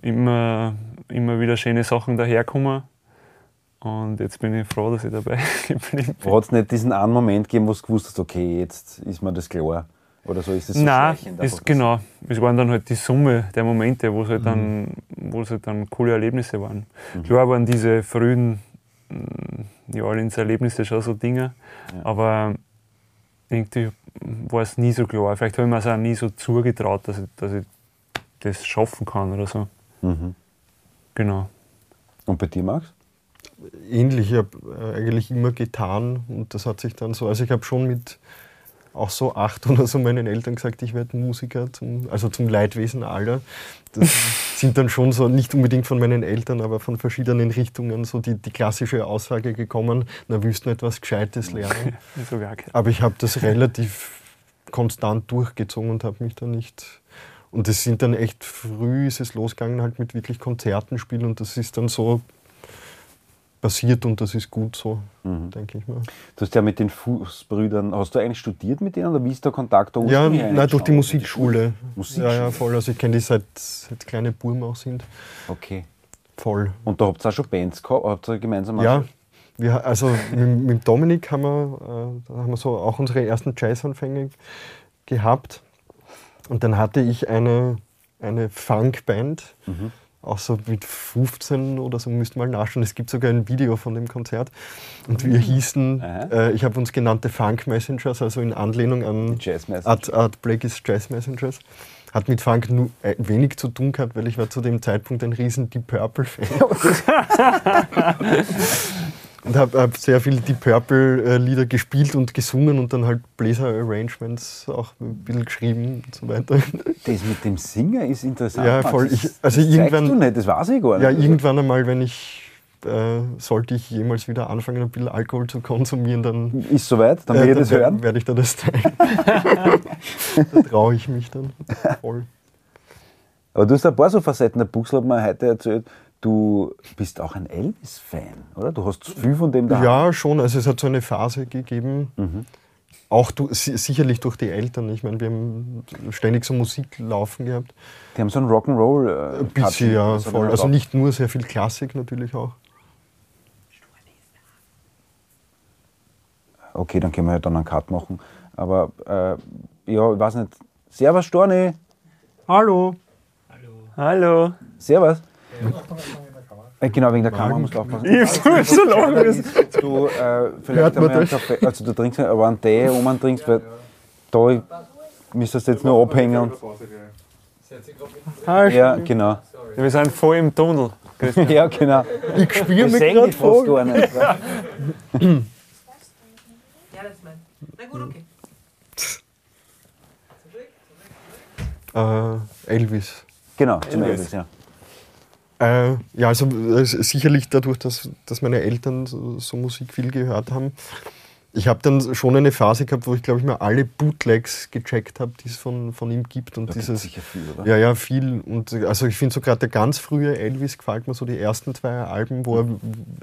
Speaker 3: immer, immer wieder schöne Sachen daherkommen. Und jetzt bin ich froh, dass ich dabei <laughs> geblieben bin.
Speaker 1: Hat es nicht diesen einen Moment gegeben, wo du gewusst hast, okay, jetzt ist mir das klar? Oder so ist es so
Speaker 3: Nein, ist, genau. Es waren dann halt die Summe der Momente, wo es halt, dann,
Speaker 1: Mhm.
Speaker 3: wo es halt dann coole Erlebnisse waren. Klar waren diese frühen mm, New Orleans-Erlebnisse schon so Dinge, aber irgendwie war es nie so klar. Vielleicht habe ich mir es auch nie so zugetraut, dass ich, dass ich das schaffen kann oder so.
Speaker 1: Mhm.
Speaker 3: Genau.
Speaker 1: Und bei dir, Max?
Speaker 2: Ähnlich. Ich habe äh, eigentlich immer getan und das hat sich dann so, also ich habe schon mit auch so acht oder so meinen Eltern gesagt, ich werde Musiker, zum, also zum Leidwesen aller. Das <laughs> sind dann schon so, nicht unbedingt von meinen Eltern, aber von verschiedenen Richtungen so die, die klassische Aussage gekommen, na willst du nicht was Gescheites lernen? <laughs>
Speaker 3: So
Speaker 2: Aber ich habe das <laughs> relativ konstant durchgezogen und habe mich da nicht. Und es sind dann echt früh ist es losgegangen halt mit wirklich Konzerten spielen und das ist dann so passiert und das ist gut so,
Speaker 1: Mhm.
Speaker 2: denke ich mal.
Speaker 1: Du hast ja mit den Fußbrüdern, hast du eigentlich studiert mit denen oder wie ist der Kontakt da
Speaker 2: Ja, nein, durch die? Musikschule.
Speaker 1: Musikschule.
Speaker 2: Ja, ja, voll. Also ich kenne die seit, seit kleine Burm auch sind.
Speaker 1: Okay.
Speaker 2: Voll.
Speaker 1: Und da habt ihr auch schon Bands gehabt? Habt ihr gemeinsam
Speaker 2: Ja, wir, also mit, mit Dominik haben wir, äh, haben wir so auch unsere ersten Jazzanfänge gehabt. Und dann hatte ich eine, eine Funkband,
Speaker 1: Mhm.
Speaker 2: Auch so mit 15 oder so, müsst mal nachschauen. Es gibt sogar ein Video von dem Konzert. Und wir hießen,
Speaker 1: Aha.
Speaker 2: äh, ich habe uns genannt The Funk Messengers, also in Anlehnung an. Art, Art Blakey's Jazz Messengers. Hat mit Funk nur äh, wenig zu tun gehabt, weil ich war zu dem Zeitpunkt ein riesen Deep Purple-Fan. <laughs> <laughs> und habe hab sehr viel Deep Purple-Lieder gespielt und gesungen und dann halt Bläser-Arrangements auch ein bisschen geschrieben und so weiter.
Speaker 1: Das mit dem Singen ist interessant.
Speaker 2: Ja, voll. Ich- also
Speaker 1: das
Speaker 2: irgendwann-
Speaker 1: du nicht, das weiß ich gar nicht.
Speaker 2: Ja, irgendwann einmal, wenn ich, äh, sollte ich jemals wieder anfangen, ein bisschen Alkohol zu konsumieren, dann,
Speaker 1: Ist soweit, dann
Speaker 2: äh,
Speaker 1: will ich das hören.
Speaker 2: werde ich da das teilen. <laughs> da traue ich mich dann voll.
Speaker 1: Aber du hast ein paar so Facetten. Der Buchsel hat mir heute erzählt, du bist auch ein Elvis-Fan, oder? Du hast viel von dem da.
Speaker 2: Ja, schon. Also es hat so eine Phase gegeben.
Speaker 1: Mhm.
Speaker 2: Auch du, si- sicherlich durch die Eltern. Ich meine, wir haben ständig so Musik laufen gehabt.
Speaker 1: Die haben so einen Rock'n'Roll. Äh,
Speaker 2: Ein bisschen, ja,
Speaker 1: Touch.
Speaker 2: voll. Also nicht nur sehr viel Klassik natürlich auch.
Speaker 1: Okay, dann können wir ja dann einen Cut machen. Aber äh, ja, ich weiß nicht. Servus, Storni.
Speaker 2: Hallo.
Speaker 3: Hallo.
Speaker 1: Servus. Äh, Genau, wegen der Kamera musst du aufpassen.
Speaker 3: Ich muss so lachen müssen.
Speaker 1: Du, äh, vielleicht einmal einen? Kaffee, also du trinkst aber einen Tee, wo man trinkst, weil da müsstest du jetzt nur abhängen. Und, ja, genau.
Speaker 3: Wir sind voll im Tunnel. <laughs>
Speaker 1: Ja, genau.
Speaker 2: Ich spüre mich gerade
Speaker 1: fast
Speaker 2: voll.
Speaker 1: gar nicht. <laughs>
Speaker 5: Ja, das ist mein. Na gut, okay.
Speaker 2: Äh, Elvis.
Speaker 1: Genau, zum
Speaker 3: Elvis.
Speaker 1: Elvis, ja.
Speaker 2: Äh, ja, also äh, sicherlich dadurch, dass, dass meine Eltern so, so Musik viel gehört haben. Ich habe dann schon eine Phase gehabt, wo ich glaube ich mir alle Bootlegs gecheckt habe, die es von, von ihm gibt. Und
Speaker 1: Da
Speaker 2: dieses,
Speaker 1: sicher viel, oder?
Speaker 2: Ja, ja, viel. Und also ich finde so gerade der ganz frühe Elvis gefällt mir so die ersten zwei Alben, wo, er,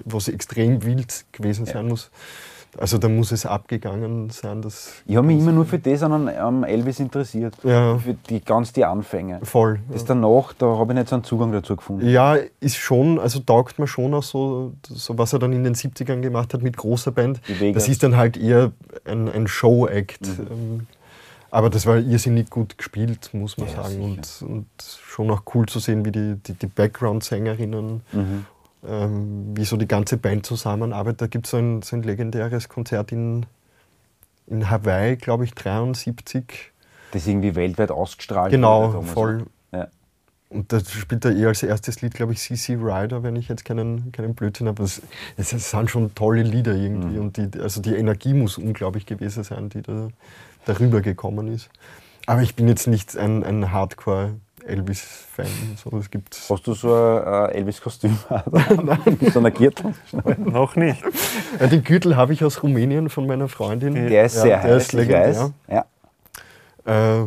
Speaker 2: wo extrem wild gewesen sein muss. Also da muss es abgegangen sein. Dass,
Speaker 1: Ich habe mich immer nur für das an am Elvis interessiert.
Speaker 2: Ja.
Speaker 1: Für die, ganz die Anfänge.
Speaker 2: voll.
Speaker 1: Das danach, da habe ich nicht so einen Zugang dazu gefunden.
Speaker 2: Ja, ist schon, also taugt mir schon auch so, so was er dann in den 70ern gemacht hat mit großer Band. Das ist dann halt eher ein, ein Show-Act. Ähm, aber das war irrsinnig gut gespielt, muss man
Speaker 1: Ja,
Speaker 2: sagen. Und, und schon auch cool zu sehen, wie die, die, die Background-Sängerinnen,
Speaker 1: Mhm.
Speaker 2: Ähm, wie so die ganze Band zusammenarbeitet. Da gibt es so ein, so ein legendäres Konzert in, in Hawaii, glaube ich, 73.
Speaker 1: Das irgendwie weltweit ausgestrahlt
Speaker 2: Genau,
Speaker 1: wurde damals.
Speaker 2: voll.
Speaker 1: Ja.
Speaker 2: Und da spielt er eh als erstes Lied, glaube ich, CC Rider, wenn ich jetzt keinen, keinen Blödsinn habe. Es, es sind schon tolle Lieder irgendwie.
Speaker 1: Mhm.
Speaker 2: Und die, also die Energie muss unglaublich gewesen sein, die da darüber gekommen ist. Aber ich bin jetzt nicht ein, ein Hardcore-Elvis-Fan. So, es gibt
Speaker 1: Hast du so ein Elvis-Kostüm? <laughs> so eine Gürtel?
Speaker 3: Noch nicht.
Speaker 2: ja, den Gürtel habe ich aus Rumänien von meiner Freundin.
Speaker 1: Der ist
Speaker 2: Ja,
Speaker 1: sehr
Speaker 2: der
Speaker 1: heiß,
Speaker 2: ist
Speaker 1: ich
Speaker 2: legendär.
Speaker 1: weiß. Ja.
Speaker 2: Äh,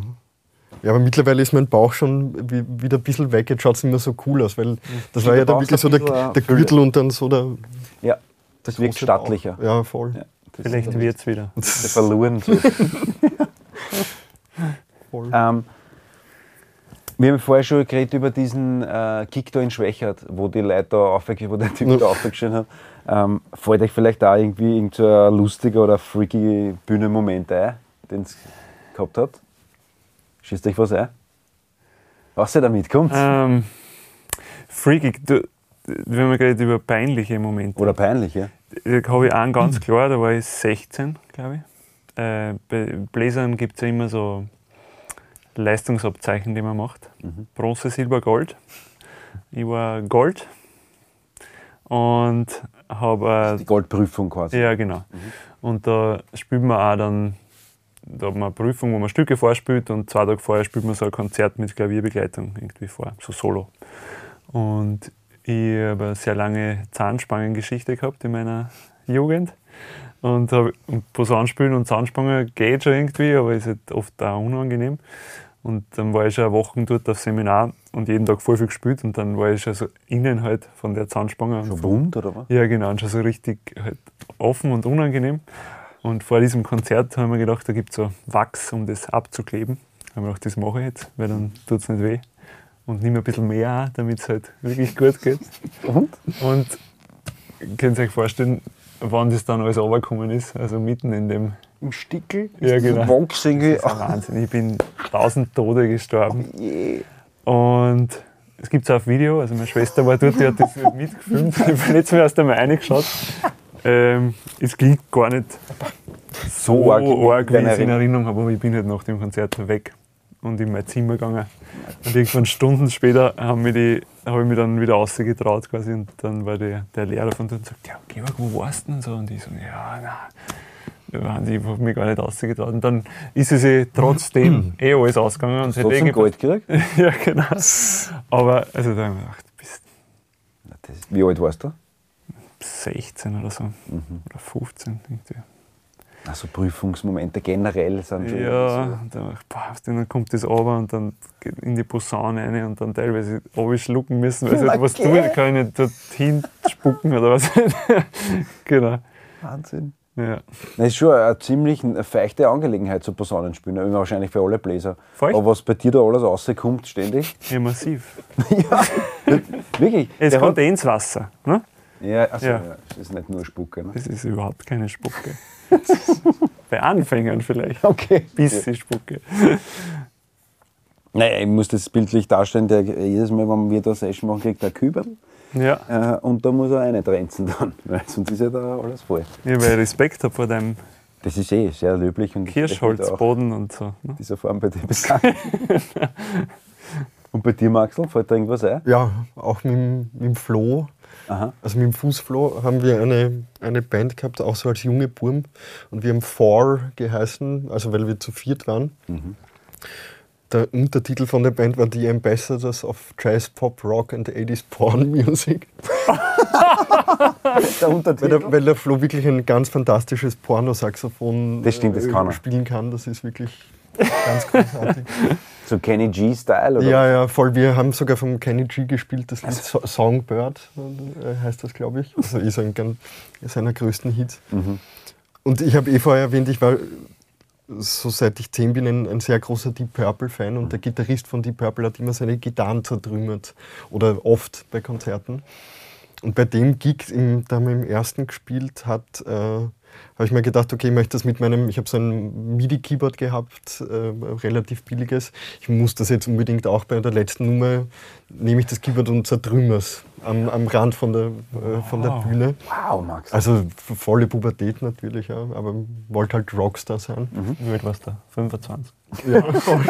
Speaker 2: ja, aber mittlerweile ist mein Bauch schon wie, wieder ein bisschen weg. Jetzt schaut es nicht mehr so cool aus, weil das war
Speaker 1: Der
Speaker 2: ja dann wirklich so der, der. Gürtel und dann so der.
Speaker 1: ja, das wirkt stattlicher.
Speaker 2: Bauch. Ja, voll.
Speaker 1: Ja, das
Speaker 3: Vielleicht wird es wieder.
Speaker 1: das verloren. So. <laughs> <laughs>
Speaker 2: voll.
Speaker 1: ähm, wir haben vorher schon geredet über diesen äh, Kick da in Schwächert, wo die Leute da aufge wo der Typ <laughs> da aufgeschrieben hat. Ähm, fällt euch vielleicht auch irgendwie irgend so ein lustiger oder freaky Bühnenmoment ein, den es gehabt hat? Schießt euch was ein? Was ihr damit kommt?
Speaker 3: Ähm, freakig. Du, wir gerade über peinliche Momente
Speaker 1: Oder peinlich, ja?
Speaker 3: Da habe ich einen ganz <clears throat> klar, da war ich 16, glaube ich. Äh, bei Bläsern gibt es ja immer so Leistungsabzeichen, die man macht.
Speaker 1: Mhm.
Speaker 3: Bronze, Silber, Gold. Ich war Gold und habe
Speaker 1: Die Goldprüfung quasi.
Speaker 3: ja, genau. Und da spielt man auch dann, da hat man eine Prüfung, wo man Stücke vorspielt und zwei Tage vorher spielt man so ein Konzert mit Klavierbegleitung irgendwie vor, so solo. Und ich habe eine sehr lange Zahnspangengeschichte gehabt in meiner Jugend. Und, hab, und Posaunenspielen und Zahnspangen geht schon irgendwie, aber ist halt oft auch unangenehm. Und dann war ich schon Wochen dort auf Seminar und jeden Tag voll viel gespielt und dann war ich schon so innen halt von der Zahnspange. von-
Speaker 1: wund, oder was?
Speaker 3: ja, genau, und schon so richtig halt offen und unangenehm. Und vor diesem Konzert haben wir gedacht, da gibt es so Wachs, um das abzukleben. Haben wir gedacht, das mache ich jetzt, weil dann tut es nicht weh. Und nimm ein bisschen mehr damit es halt wirklich gut geht.
Speaker 1: Und?
Speaker 3: Und könnt ihr euch vorstellen, wann das dann alles runtergekommen ist, also mitten in dem
Speaker 1: Im Stickel?
Speaker 3: Ja, genau. Das ist ein Wahnsinn. Ich bin tausend Tode gestorben.
Speaker 1: je.
Speaker 3: Und es gibt es auch auf Video, also meine Schwester war dort, die hat das <laughs> mitgefilmt. Ich bin jetzt mal aus der Meine geschaut. Ähm, es klingt gar nicht so
Speaker 1: So arg
Speaker 3: arg, wie ich es in
Speaker 1: Erinnerung.
Speaker 3: Habe, aber ich bin halt nach dem Konzert weg und in mein Zimmer gegangen. Und irgendwann Stunden später die, habe ich mich dann wieder rausgetraut quasi und dann war der, der Lehrer von dort und sagt, ja, Georg, wo warst du denn so? Und ich so, ja, na, Wahnsinn, ich habe mich gar nicht rausgetraut. Und dann ist es eh trotzdem eh alles ausgegangen. Und hat eh.
Speaker 1: Gold gekriegt? <laughs>
Speaker 3: Ja, genau. Aber also da habe ich mir gedacht, du bist
Speaker 1: wie alt warst du?
Speaker 3: 16 oder so.
Speaker 1: Mhm.
Speaker 3: Oder 15 irgendwie.
Speaker 1: Also Prüfungsmomente generell sind schon
Speaker 3: Ja,
Speaker 1: so.
Speaker 3: dann, boah, dann kommt das runter und dann geht in die Posaune rein und dann teilweise schlucken müssen, weil
Speaker 1: Na,
Speaker 3: was
Speaker 1: geh.
Speaker 3: tue ich, kann ich nicht dorthin spucken oder was. <laughs> genau.
Speaker 1: Wahnsinn.
Speaker 3: Ja.
Speaker 1: Das ist schon eine ziemlich eine feuchte Angelegenheit, so Posaunenspielen. Wahrscheinlich für alle Bläser.
Speaker 3: Feucht?
Speaker 1: Aber was bei dir da alles rauskommt ständig. <laughs>
Speaker 3: ja, massiv. <laughs>
Speaker 1: Wirklich?
Speaker 3: Es
Speaker 1: Der
Speaker 3: kommt eh ins Wasser. Ne?
Speaker 1: Ja, also,
Speaker 3: Ja.
Speaker 1: ja. Das ist nicht nur Spucke. Ne?
Speaker 3: Das ist überhaupt keine Spucke. <laughs> Bei Anfängern vielleicht.
Speaker 1: Okay.
Speaker 3: Bisschen Spucke.
Speaker 1: Naja, ich muss das bildlich darstellen. Der, jedes Mal, wenn wir da Session machen, kriegt er Kübel.
Speaker 3: Ja.
Speaker 1: Äh, und da muss er eine trenzen dann. <laughs> Weil sonst ist ja da alles voll.
Speaker 3: ja, weil ich Respekt habe vor deinem
Speaker 1: Das ist eh sehr löblich. Und
Speaker 3: Kirschholzboden und so. Ne?
Speaker 1: dieser Form bei dir besangen. <laughs> und bei dir, Maxel, fällt da irgendwas ein?
Speaker 2: Ja, auch mit, dem- mit dem Flo,
Speaker 1: Aha.
Speaker 2: also mit dem Fußflo, haben wir eine, eine Band gehabt, auch so als junge Burm. Und wir haben Four geheißen, also weil wir zu viert waren. Der Untertitel von der Band war The Ambassadors of Jazz, Pop, Rock and 80s Porn Music. <laughs>
Speaker 1: Der
Speaker 2: Weil
Speaker 1: Untertitel.
Speaker 2: der, weil der Flo wirklich ein ganz fantastisches Pornosaxophon
Speaker 1: Das stimmt, das
Speaker 2: äh,
Speaker 1: kann er.
Speaker 2: spielen kann. Das ist wirklich ganz großartig.
Speaker 1: So Kenny G-Style? oder?
Speaker 2: ja, ja, voll. Wir haben sogar vom Kenny G gespielt, das Lied so Songbird äh, heißt das, glaube ich. Also ist ein ganz, seiner größten Hits.
Speaker 1: Mhm.
Speaker 2: Und ich habe eh vorher erwähnt, ich war so seit ich zehn bin ein, ein sehr großer Deep Purple-Fan und der Gitarrist von Deep Purple hat immer seine Gitarren zertrümmert oder oft bei Konzerten. Und bei dem Gig, im, da haben wir im ersten gespielt hat, äh, habe ich mir gedacht, okay, ich möchte das mit meinem, ich habe so ein MIDI-Keyboard gehabt, äh, relativ billiges. Ich muss das jetzt unbedingt auch bei der letzten Nummer, nehme ich das Keyboard und zertrümmere es am, am Rand von der, äh, von der Bühne.
Speaker 1: Wow, Max.
Speaker 2: Also volle Pubertät natürlich, ja, aber wollte halt Rockstar sein.
Speaker 3: Wie alt warst du? 25?
Speaker 2: Ja, <laughs> voll.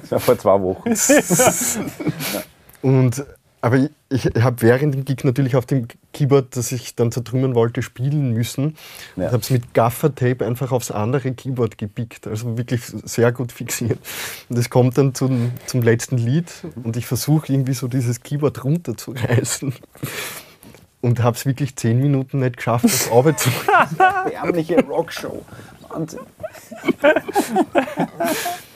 Speaker 1: das war vor zwei Wochen. <laughs>
Speaker 2: Und, aber ich, ich habe während dem Gig natürlich auf dem Keyboard, das ich dann zertrümmern wollte, spielen müssen.
Speaker 1: Ja.
Speaker 2: Und habe es mit Gaffertape einfach aufs andere Keyboard gepickt. Also wirklich sehr gut fixiert. Und es kommt dann zum, zum letzten Lied und ich versuche irgendwie so dieses Keyboard runterzureißen. Und habe es wirklich zehn Minuten nicht geschafft, das <laughs> runterzubringen.
Speaker 1: Erbliche Rockshow. Wahnsinn. <laughs>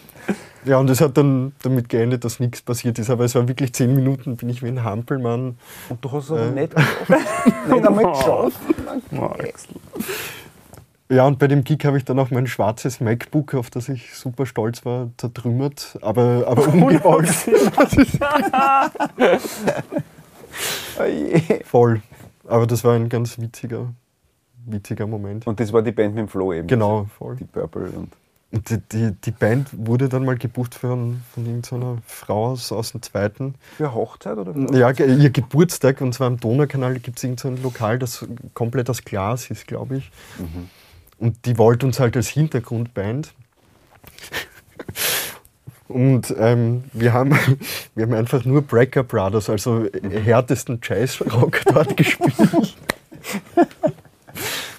Speaker 2: Ja, und es hat dann damit geendet, dass nichts passiert ist. Aber es war wirklich zehn Minuten, bin ich wie ein Hampelmann.
Speaker 1: Und du hast es aber
Speaker 2: Äh.
Speaker 1: nicht nicht einmal <laughs> geschafft.
Speaker 3: Max.
Speaker 2: Ja, und bei dem Gig habe ich dann auch mein schwarzes MacBook, auf das ich super stolz war, zertrümmert, aber, aber <laughs> umgebaut. <laughs>
Speaker 1: Oh.
Speaker 2: Voll. Aber das war ein ganz witziger, witziger Moment.
Speaker 1: Und das war die Band mit dem Flo eben.
Speaker 2: Genau, voll.
Speaker 1: Die Purple. Und
Speaker 2: die, die, die Band wurde dann mal gebucht von, von irgendeiner Frau aus, aus dem Zweiten.
Speaker 1: für Hochzeit oder? für-
Speaker 2: Ja, ihr Geburtstag, und zwar am Donaukanal gibt es irgendein Lokal, das komplett aus Glas ist, glaube ich. Und die wollte uns halt als Hintergrundband. Und ähm, wir, haben, wir haben einfach nur Breaker Brothers, also härtesten Jazzrock dort <laughs> gespielt.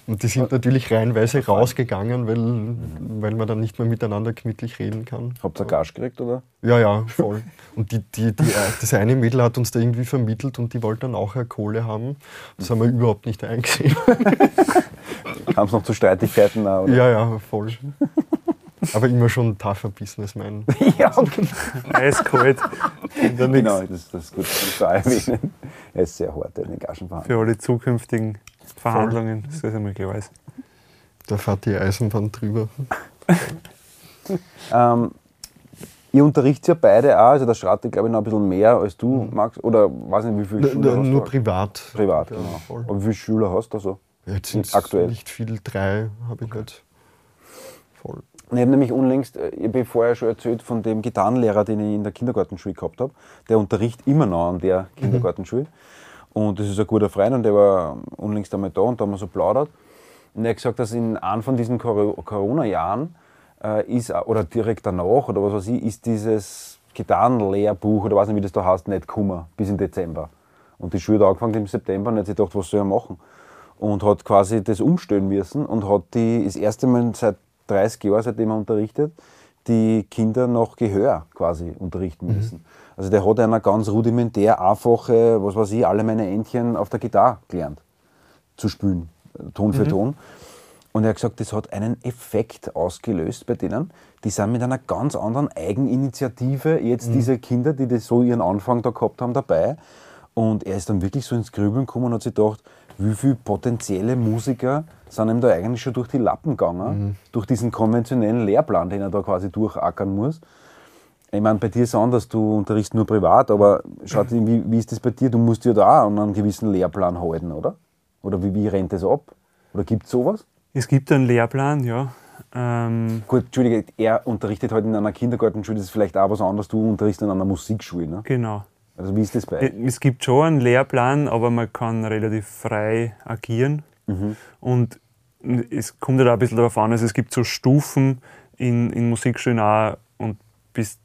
Speaker 2: Und die sind natürlich reihenweise rausgegangen, weil, weil man dann nicht mehr miteinander gemütlich reden kann.
Speaker 1: Habt ihr Gas gekriegt oder?
Speaker 2: Ja, ja, voll. Und die, die, die, das eine Mädel hat uns da irgendwie vermittelt und die wollte dann auch eine Kohle haben. Das haben wir überhaupt nicht eingesehen. <laughs>
Speaker 1: Haben es noch zu Streitigkeiten auch, oder?
Speaker 2: Ja, ja, voll. Aber immer schon ein tougher Businessman. <laughs>
Speaker 1: ja
Speaker 3: Eiskalt. Und dann
Speaker 1: genau. Das, das ist gut, das da erwähnen. Er ist sehr hart in den Gagenverhandlungen.
Speaker 3: für alle zukünftigen Verhandlungen, dass das einmal klar ist.
Speaker 2: Da fährt die Eisenbahn drüber. <laughs>
Speaker 1: Ähm, ihr unterrichtet ja beide auch, also der Schratte glaube ich noch ein bisschen mehr als du, Max. Oder weiß nicht, wie viele Schüler hast
Speaker 2: n- nur
Speaker 1: du?
Speaker 2: privat.
Speaker 1: Privat,
Speaker 2: Ja,
Speaker 1: genau.
Speaker 2: voll.
Speaker 1: Aber wie viele Schüler hast du so?
Speaker 2: Jetzt sind
Speaker 1: Aktuell.
Speaker 2: nicht viel, drei habe ich nicht. Voll.
Speaker 1: Ich habe nämlich unlängst, äh, ich habe vorher schon erzählt von dem Gitarrenlehrer, den ich in der Kindergartenschule gehabt habe. Der unterrichtet immer noch an der Kindergartenschule. Und das ist ein guter Freund und der war unlängst einmal da und da haben wir so plaudert. Und er hat gesagt, dass in einem von diesen Coro- Corona-Jahren äh, ist, auch- oder direkt danach, oder was weiß ich, ist dieses Gitarrenlehrbuch, oder weiß nicht, wie das da heißt, nicht gekommen, bis in Dezember. Und die Schule hat angefangen im September und hat sich gedacht, was soll er machen? Und hat quasi das umstellen müssen und hat die, das erste Mal seit 30 Jahren, seitdem er unterrichtet, die Kinder nach Gehör quasi unterrichten müssen. Also der hat einer ganz rudimentär einfache, was weiß ich, alle meine Entchen auf der Gitarre gelernt zu spielen, Ton für Ton. Und er hat gesagt, das hat einen Effekt ausgelöst bei denen. Die sind mit einer ganz anderen Eigeninitiative jetzt diese Kinder, die das so ihren Anfang da gehabt haben, dabei. Und er ist dann wirklich so ins Grübeln gekommen und hat sich gedacht, wie viele potenzielle Musiker sind ihm da eigentlich schon durch die Lappen gegangen, durch diesen konventionellen Lehrplan, den er da quasi durchackern muss. Ich meine, bei dir ist es anders, du unterrichtest nur privat, aber schaut, wie, wie ist das bei dir? Du musst ja da auch an einen gewissen Lehrplan halten, oder? Oder wie, wie rennt das ab? Oder gibt es sowas?
Speaker 3: Es gibt einen Lehrplan, ja. Ähm,
Speaker 1: Gut, Entschuldige, er unterrichtet halt in einer Kindergartenschule, das ist vielleicht auch was anderes, du unterrichtest in einer Musikschule. Ne?
Speaker 3: genau.
Speaker 1: Also wie ist das bei
Speaker 3: Äh, Es gibt schon einen Lehrplan, aber man kann relativ frei agieren. Und es kommt halt auch ein bisschen darauf an, also es gibt so Stufen in, in Musikschulen auch und bis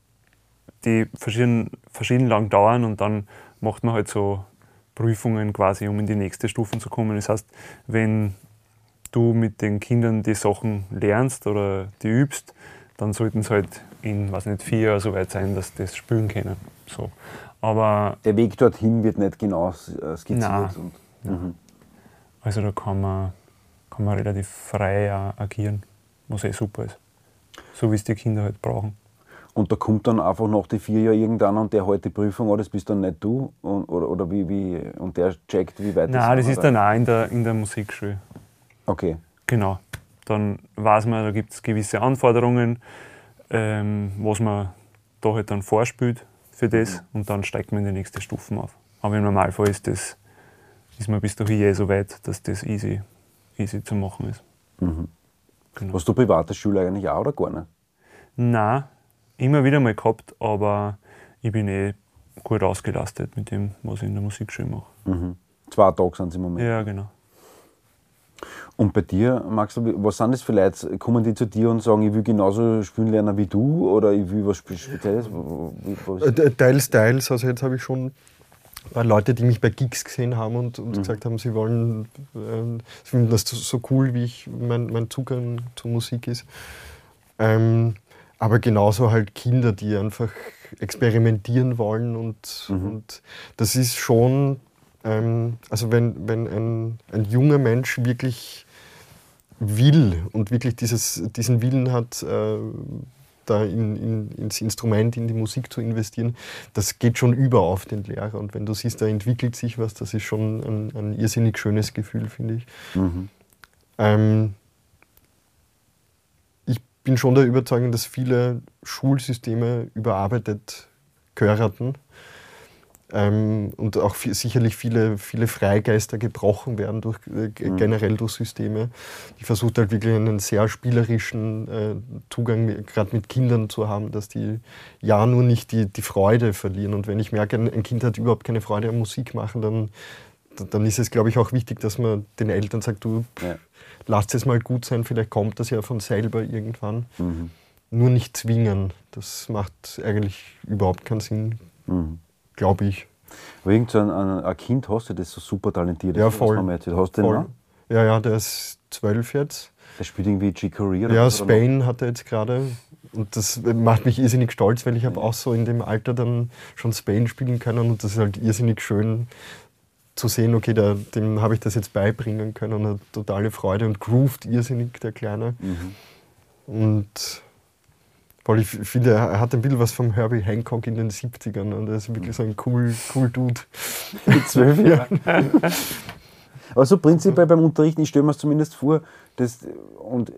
Speaker 3: die verschieden, verschieden lang dauern und dann macht man halt so Prüfungen quasi, um in die nächste Stufe zu kommen. Das heißt, wenn du mit den Kindern die Sachen lernst oder die übst, dann sollten es halt in, weiß nicht, vier Jahren so weit sein, dass sie das spielen können. So. Aber
Speaker 1: Der Weg dorthin wird nicht genau äh, skizziert.
Speaker 3: Nein.
Speaker 1: Und, mhm.
Speaker 3: Also da kann man, kann man relativ frei agieren, was eh super ist. So wie es die Kinder halt brauchen.
Speaker 1: und da kommt dann einfach nach die vier Jahren irgendeiner und der hält die Prüfung an, das bist dann nicht du? Und, oder, oder wie, wie, und der checkt, wie weit
Speaker 3: Nein, das ist
Speaker 1: oder?
Speaker 3: dann auch in der, in der Musikschule.
Speaker 1: Okay.
Speaker 3: genau, dann weiß man, da gibt es gewisse Anforderungen, ähm, was man da halt dann vorspielt für das und dann steigt man in die nächste Stufen auf. Aber im Normalfall ist das ist man bis dahin eh so weit, dass das easy, easy zu machen ist. Genau.
Speaker 1: Hast du private Schule eigentlich auch oder gar nicht?
Speaker 3: Nein, immer wieder mal gehabt, aber ich bin eh gut ausgelastet mit dem, was ich in der Musikschule mache.
Speaker 1: Zwei Tage sind es im Moment.
Speaker 3: Ja, genau.
Speaker 1: Und bei dir, Max, was sind das für Leute? Kommen die zu dir und sagen, ich will genauso spielen lernen wie du oder ich will was Spe- Spezielles?
Speaker 2: Äh, Teils, teils. Also jetzt habe ich schon ein paar Leute, die mich bei Gigs gesehen haben und, und gesagt haben, sie wollen, äh, sie finden das so- cool, wie ich, mein, mein Zugang zur Musik ist. Ähm, aber genauso halt Kinder, die einfach experimentieren wollen und, und das ist schon, ähm, also wenn, wenn ein, ein junger Mensch wirklich will und wirklich dieses, diesen Willen hat, äh, da in, in, ins Instrument, in die Musik zu investieren, das geht schon über auf den Lehrer. Und wenn du siehst, da entwickelt sich was, das ist schon ein, ein irrsinnig schönes Gefühl, finde ich. Ähm, ich bin schon der Überzeugung, dass viele Schulsysteme überarbeitet gehörten ähm, und auch vi- sicherlich viele, viele Freigeister gebrochen werden durch, äh, g- generell durch Systeme. Ich versuche halt wirklich einen sehr spielerischen äh, Zugang gerade mit Kindern zu haben, dass die ja nur nicht die, die Freude verlieren. Und wenn ich merke, ein, Kind hat überhaupt keine Freude am Musik machen, dann, dann ist es, glaube ich, auch wichtig, dass man den Eltern sagt, du
Speaker 1: Ja.
Speaker 2: lasst es mal gut sein, vielleicht kommt das ja von selber irgendwann. Nur nicht zwingen, das macht eigentlich überhaupt keinen Sinn, glaube ich.
Speaker 1: Aber irgend so ein, ein, Kind hast du, das so super talentiert ist.
Speaker 2: Ja,
Speaker 1: was
Speaker 2: voll.
Speaker 1: haben wir erzählt. Hast du den
Speaker 2: Voll.
Speaker 1: Namen?
Speaker 2: Ja, ja, der ist zwölf jetzt.
Speaker 1: Der spielt irgendwie oder
Speaker 2: Ja,
Speaker 1: was,
Speaker 2: Spain hat er jetzt gerade. Und das macht mich irrsinnig stolz, weil ich habe auch so in dem Alter dann schon Spain spielen können. Und das ist halt irrsinnig schön zu sehen, okay, der, dem habe ich das jetzt beibringen können und hat totale Freude und groovt irrsinnig, der Kleine. Und weil ich finde, er hat ein bisschen was vom Herbie Hancock in den 70ern und er ist wirklich so ein cool, cool Dude. <laughs>
Speaker 1: Mit zwölf Jahren. <laughs> Aber so prinzipiell beim Unterrichten, ich stelle mir es zumindest vor, das, und äh,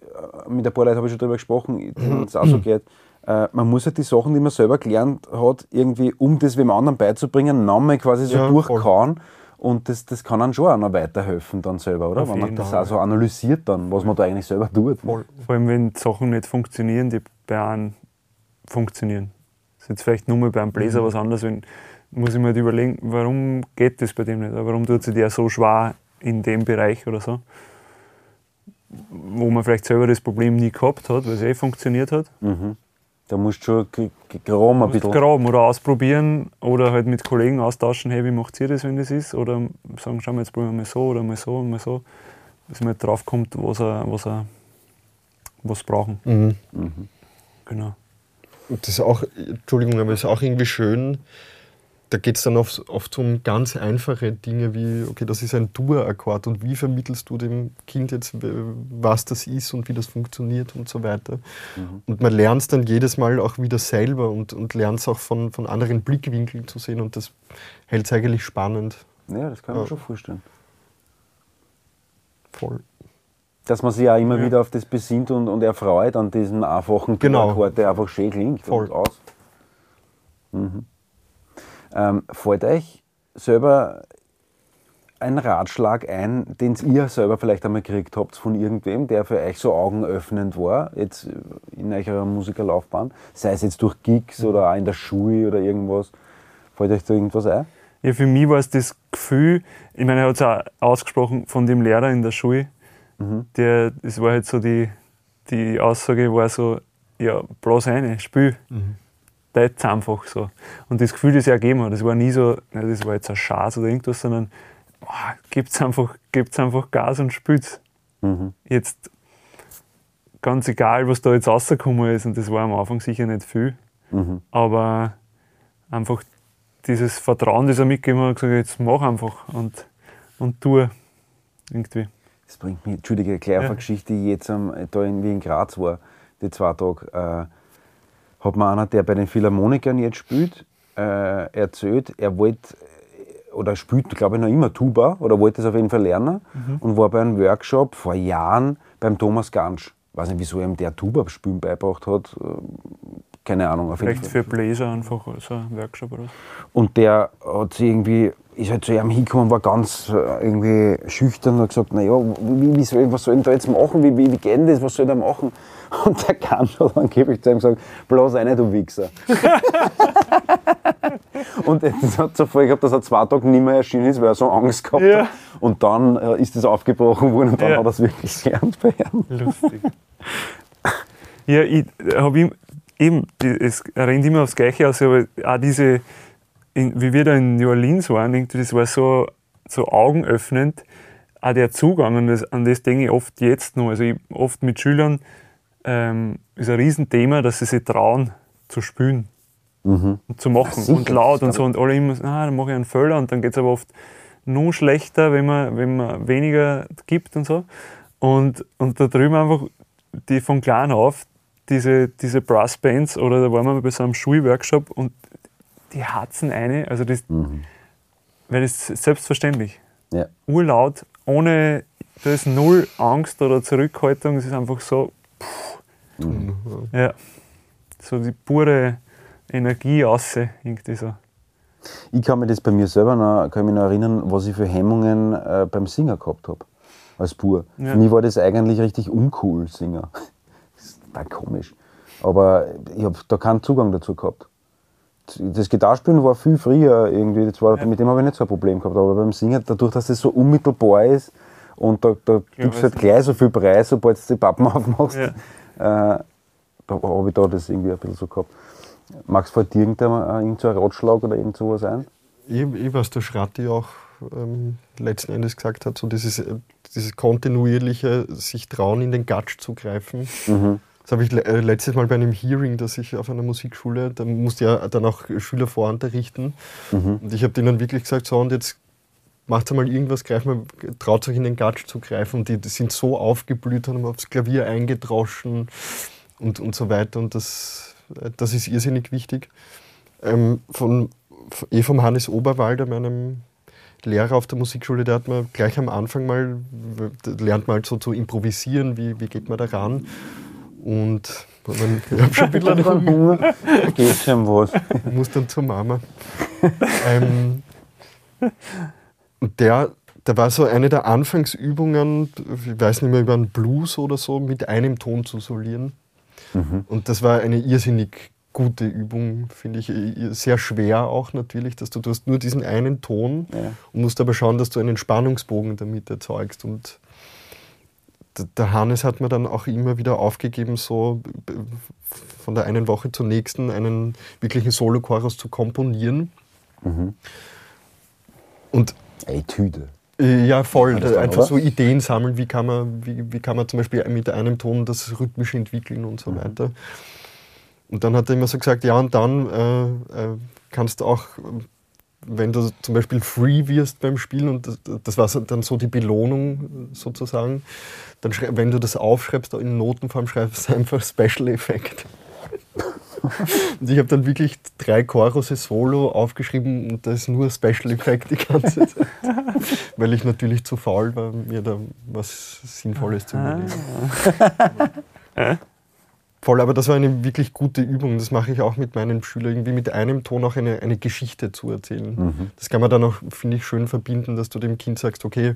Speaker 1: mit ein paar Leuten habe ich schon darüber gesprochen, denen es auch so geht, äh, man muss halt die Sachen, die man selber gelernt hat, irgendwie, um das wem anderen beizubringen, nochmal quasi so
Speaker 2: Ja,
Speaker 1: durchkauen. Und das, das kann einem schon auch noch weiterhelfen dann selber, oder?
Speaker 3: Auf
Speaker 1: Wenn man das
Speaker 3: Fall.
Speaker 1: auch so analysiert dann, was man da eigentlich selber tut.
Speaker 3: Vor allem, wenn Sachen nicht funktionieren, die bei einem funktionieren. Das ist jetzt vielleicht nur mal bei einem Bläser
Speaker 1: Mhm.
Speaker 3: was anderes. Wenn, muss ich mir halt überlegen, warum geht das bei dem nicht? Warum tut sich der so schwer in dem Bereich oder so? Wo man vielleicht selber das Problem nie gehabt hat, weil es eh funktioniert hat.
Speaker 1: Da musst du schon graben ein bisschen.
Speaker 3: graben oder ausprobieren oder halt mit Kollegen austauschen, hey, wie macht ihr das, wenn das ist? Oder sagen, schau mal, jetzt probieren wir mal so oder mal so und mal so. Bis man halt drauf kommt, was er, was er was brauchen. Genau.
Speaker 2: Und das ist auch, Entschuldigung, aber es ist auch irgendwie schön, da geht es dann oft, oft um ganz einfache Dinge wie, okay, das ist ein Dur-Akkord und wie vermittelst du dem Kind jetzt, was das ist und wie das funktioniert und so weiter. Und man lernt es dann jedes Mal auch wieder selber und, und lernt es auch von, von anderen Blickwinkeln zu sehen und das hält es eigentlich spannend.
Speaker 1: Ja, das kann man
Speaker 2: Ja.
Speaker 1: schon vorstellen.
Speaker 2: Voll.
Speaker 1: Dass man sich auch immer
Speaker 3: Ja.
Speaker 1: wieder auf das besinnt und, und erfreut an diesem einfachen
Speaker 2: Genau.
Speaker 1: Akkord, der einfach schön klingt
Speaker 2: Voll.
Speaker 1: und aus. Mhm. Ähm, fällt euch selber ein Ratschlag ein, den ihr selber vielleicht einmal gekriegt habt von irgendwem, der für euch so augenöffnend war, jetzt in eurer Musikerlaufbahn, sei es jetzt durch Gigs
Speaker 2: Mhm.
Speaker 1: oder auch in der Schule oder irgendwas. Fällt euch da irgendwas ein?
Speaker 3: Ja, für mich war es das Gefühl, ich meine, er hat es auch ausgesprochen von dem Lehrer in der Schule, der, das war halt so die, die Aussage war so, ja, bloß eine, spiel. Das ist einfach so. Und das Gefühl, das er gegeben hat, das war nie so, ja, das war jetzt ein Schatz oder irgendwas, sondern oh, gibt's einfach, gebt's einfach Gas und spielt's. Jetzt ganz egal, was da jetzt rausgekommen ist, und das war am Anfang sicher nicht viel, aber einfach dieses Vertrauen, das er mitgegeben hat, gesagt, jetzt mach einfach und, und tu irgendwie.
Speaker 1: Das bringt mich, Entschuldige, gleich auf eine Geschichte, die ich jetzt ähm, da in, wie in Graz war, die zwei Tage, äh, hat mir einer, der bei den Philharmonikern jetzt spielt, äh, erzählt, er wollte oder spielt, glaube ich, noch immer Tuba oder wollte es auf jeden Fall lernen und war bei einem Workshop vor Jahren beim Thomas Gansch. Weiß nicht, wieso ihm der Tuba spielen beigebracht hat. äh, Keine Ahnung. Auf jeden
Speaker 3: Vielleicht für Bläser einfach so ein Workshop oder so.
Speaker 1: Und der hat sich irgendwie, ist halt zu ihm hingekommen, war ganz äh, irgendwie schüchtern und hat gesagt, naja, wie, wie soll, was soll ich denn da jetzt machen? Wie, wie, wie geht denn das? Was soll ich da machen? <laughs> Und der Kanzler hat angeblich zu ihm gesagt, bloß eine, du Wichser. <laughs> und das hat zur Folge gehabt, dass er zwei Tage nicht mehr erschienen ist, weil er so Angst gehabt
Speaker 3: Ja.
Speaker 1: hat. Und dann äh, ist das aufgebrochen worden und dann
Speaker 3: Ja.
Speaker 1: hat er es wirklich gelernt bei ihm.
Speaker 3: Lustig. ja, ich habe ihm eben, es rennt immer aufs Gleiche aus, aber auch diese, in, wie wir da in New Orleans waren, irgendwie, das war so, so augenöffnend. Auch der Zugang, an das, an das denke ich oft jetzt noch. Also ich, oft mit Schülern ähm, ist ein Riesenthema, dass sie sich trauen zu spielen und zu machen und laut und so. Und alle immer, so, ah, dann mache ich einen Fehler und dann geht es aber oft noch schlechter, wenn man, wenn man weniger gibt und so. Und, und da drüben einfach, die von klein auf, diese, diese Brassbands oder da waren wir bei so einem Schulworkshop und die hatzen eine, also das, weil das ist selbstverständlich.
Speaker 1: Ja.
Speaker 3: Urlaut, ohne, da ist null Angst oder Zurückhaltung, es ist einfach so, pff, ja, so die pure Energie ausse, irgendwie so.
Speaker 1: Ich kann mich das bei mir selber noch, kann mich noch erinnern, was ich für Hemmungen äh, beim Singen gehabt habe. Als Bur.
Speaker 3: Ja.
Speaker 1: Für mich war das eigentlich richtig uncool, Singer. <laughs> Das war komisch. Aber ich habe da keinen Zugang dazu gehabt. Das Gitarrespielen war viel früher irgendwie, das war, mit dem habe ich nicht so ein Problem gehabt. Aber beim Singen, dadurch, dass das so unmittelbar ist und da, da gibst du halt
Speaker 3: weiß
Speaker 1: gleich so viel Preis, sobald du die Pappen <laughs> aufmachst,
Speaker 3: Ja.
Speaker 1: äh, da habe ich da das irgendwie ein bisschen so gehabt. Magst du dir irgendein, äh, irgend so ein Ratschlag oder irgend sowas ein?
Speaker 2: Ich, ich was der Schratti auch ähm, letzten Endes gesagt hat, so dieses, äh, dieses kontinuierliche sich trauen, in den Gatsch zu greifen. Das habe ich äh, letztes Mal bei einem Hearing, das ich auf einer Musikschule, da musste ja dann auch Schüler vorunterrichten. Und ich habe denen wirklich gesagt, so und jetzt macht mal irgendwas, greift mal, traut euch in den Gatsch zu greifen. Und die, die sind so aufgeblüht, haben aufs Klavier eingedroschen und, und so weiter. Und das, äh, das ist irrsinnig wichtig. Ähm, von, eh vom Hannes Oberwalder, meinem Lehrer auf der Musikschule, der hat mir gleich am Anfang mal, lernt mal so zu improvisieren, wie, wie geht man da ran. Und man, ich habe schon ein bisschen <laughs>
Speaker 1: Hunger. Geht schon was.
Speaker 2: muss dann zur Mama. ähm, und der, da war so eine der Anfangsübungen, ich weiß nicht mehr, über einen Blues oder so, mit einem Ton zu solieren. Und das war eine irrsinnig gute Übung, finde ich. Sehr schwer auch natürlich, dass du, du hast nur diesen einen Ton
Speaker 1: Ja.
Speaker 2: und musst aber schauen, dass du einen Spannungsbogen damit erzeugst. Und der Hannes hat mir dann auch immer wieder aufgegeben, so von der einen Woche zur nächsten einen wirklichen Solochorus zu komponieren. Und
Speaker 1: Etüde.
Speaker 2: äh, ja, voll.
Speaker 1: dann,
Speaker 2: Einfach
Speaker 1: oder?
Speaker 2: so Ideen sammeln, wie kann, man, wie, wie kann man zum Beispiel mit einem Ton das rhythmisch entwickeln und so
Speaker 1: Mhm.
Speaker 2: weiter. Und dann hat er immer so gesagt, ja, und dann äh, äh, kannst du auch, wenn du zum Beispiel free wirst beim Spielen, und das, das war dann so die Belohnung sozusagen, dann wenn du das aufschreibst, in Notenform schreibst du einfach Special Effect. <laughs> Und ich habe dann wirklich drei Chorusse solo aufgeschrieben und da ist nur Special Effect die ganze Zeit. <laughs> Weil ich natürlich zu faul war, mir da was Sinnvolles zu überlegen. <laughs> Voll, aber das war eine wirklich gute Übung. Das mache ich auch mit meinen Schülern, irgendwie mit einem Ton auch eine, eine Geschichte zu erzählen. Das kann man dann auch, finde ich, schön verbinden, dass du dem Kind sagst, okay,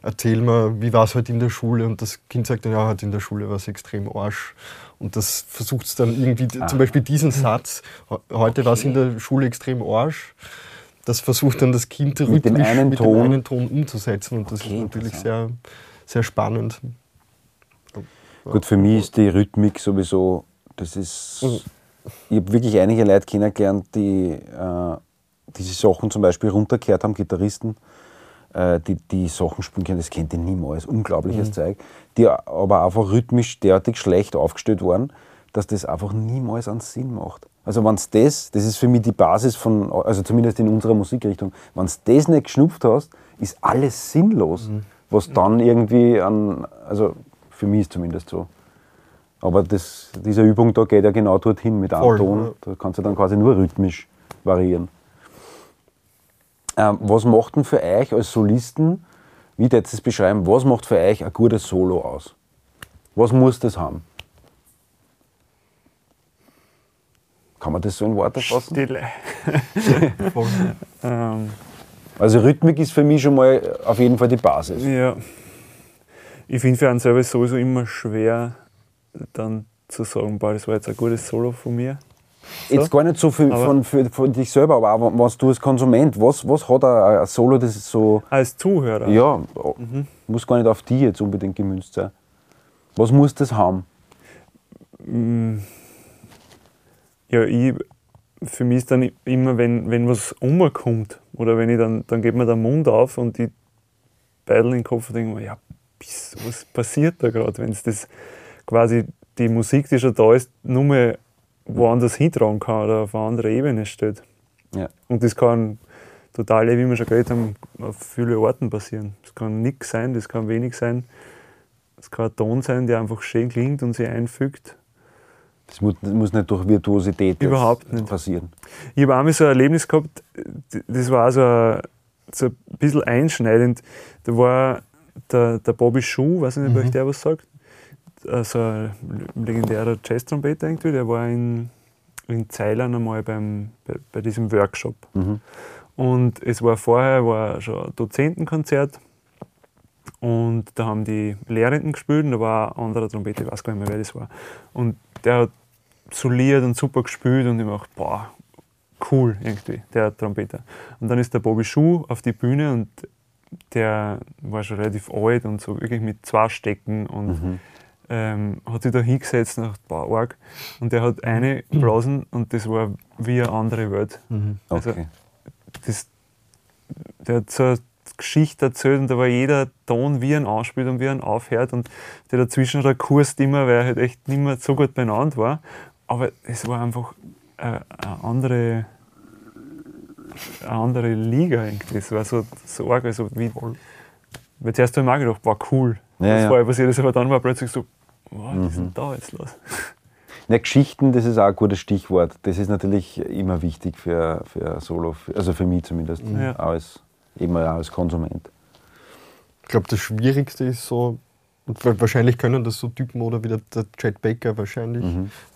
Speaker 2: erzähl mal, wie war es heute in der Schule? Und das Kind sagt dann, ja, heute in der Schule war es extrem Arsch. Und das versucht es dann irgendwie, zum Beispiel diesen Satz, "He- heute war es in der Schule extrem Arsch, das versucht dann das Kind
Speaker 1: Mit dem
Speaker 2: rhythmisch
Speaker 1: einen
Speaker 2: mit
Speaker 1: Ton?
Speaker 2: dem einen Ton umzusetzen. Und das
Speaker 1: Okay,
Speaker 2: ist natürlich sehr, sehr spannend.
Speaker 1: Gut, für mich ist die Rhythmik sowieso, das ist. Ich habe wirklich einige Leute kennengelernt, die äh, diese Sachen zum Beispiel runtergehört haben, Gitarristen, äh, die die Sachen spielen können, das kennt ihr niemals, unglaubliches Zeug, die aber einfach rhythmisch derartig schlecht aufgestellt waren, dass das einfach niemals einen Sinn macht. Also wenn das, das ist für mich die Basis von, also zumindest in unserer Musikrichtung, wenn du das nicht geschnupft hast, ist alles sinnlos, was dann irgendwie an, also für mich ist zumindest so. Aber das, diese Übung da geht ja genau dorthin mit einem
Speaker 2: Voll,
Speaker 1: Ton.
Speaker 2: ja.
Speaker 1: Da kannst du dann quasi nur rhythmisch variieren. Ähm, was macht denn für euch als Solisten, wie ihr das beschreiben, was macht für euch ein gutes Solo aus? Was muss das haben? Kann man das so in Worte fassen?
Speaker 3: Stille. <laughs> ähm,
Speaker 1: Also Rhythmik ist für mich schon mal auf jeden Fall die Basis.
Speaker 3: ja. Ich finde für einen selber sowieso immer schwer, dann zu sagen, boah, das war jetzt ein gutes Solo von mir.
Speaker 1: Jetzt gar nicht so viel
Speaker 3: Aber-
Speaker 1: von, für, von dich selber, aber auch was du als Konsument, was, was hat ein, Solo, das ist so,
Speaker 3: Als Zuhörer.
Speaker 1: ja,
Speaker 3: Mhm.
Speaker 1: muss gar nicht auf die jetzt unbedingt gemünzt sein. Was muss das haben?
Speaker 3: Ja, ich, für mich ist dann immer, wenn, wenn was umkommt oder wenn ich dann, dann geht mir der Mund auf und ich beidel in den Kopf und denke mir, ja, was passiert da gerade, wenn es das quasi die Musik, die schon da ist, nur mehr woanders hintragen kann oder auf eine andere Ebene steht.
Speaker 1: Ja.
Speaker 3: Und das kann total, wie wir schon geredet haben, auf vielen Orten passieren. Das kann nichts sein, das kann wenig sein. Es kann ein Ton sein, der einfach schön klingt und sich einfügt.
Speaker 1: Das muss, das muss nicht durch Virtuosität
Speaker 3: Überhaupt nicht.
Speaker 1: passieren.
Speaker 3: Ich habe einmal so ein Erlebnis gehabt, das war so ein, so ein bisschen einschneidend. Da war der, der Bobby Schuh, weiß nicht, ob euch der was sagt, also ein legendärer Jazz-Trompeter irgendwie, der war in, in Ceylon einmal beim, bei, bei diesem Workshop. Und es war vorher war schon ein Dozentenkonzert und da haben die Lehrenden gespielt und da war ein anderer Trompeter, ich weiß gar nicht mehr, wer das war. Und der hat soliert und super gespielt und ich mir gedacht, boah, cool irgendwie, der Trompeter. Und dann ist der Bobby Schuh auf die Bühne und der war schon relativ alt und so wirklich mit zwei Stecken und ähm, hat sich da hingesetzt und dachte, boah, arg. Und der hat eine geblasen und das war wie eine andere Welt. Also,
Speaker 1: Okay.
Speaker 3: das, der hat so eine Geschichte erzählt und da war jeder Ton, wie ihn anspielt und wie ihn aufhört und der dazwischen der Kurs immer, weil er halt echt nicht mehr so gut beieinander war. Aber es war einfach äh, eine andere, eine andere Liga irgendwie. Es war so, so arg, also wie, weil zuerst habe ich mir auch gedacht, war cool,
Speaker 1: Ja,
Speaker 3: was
Speaker 1: ja.
Speaker 3: vorher passiert ist, aber dann war plötzlich so, wow, was ist denn da jetzt los? <laughs>
Speaker 1: Ja, Geschichten, das ist auch ein gutes Stichwort. Das ist natürlich immer wichtig für, für Solo, also für mich zumindest,
Speaker 3: Ja.
Speaker 1: auch als, eben auch als Konsument.
Speaker 2: Ich glaube, das Schwierigste ist so, und wa- wahrscheinlich können das so Typen oder wie der, Chet Baker wahrscheinlich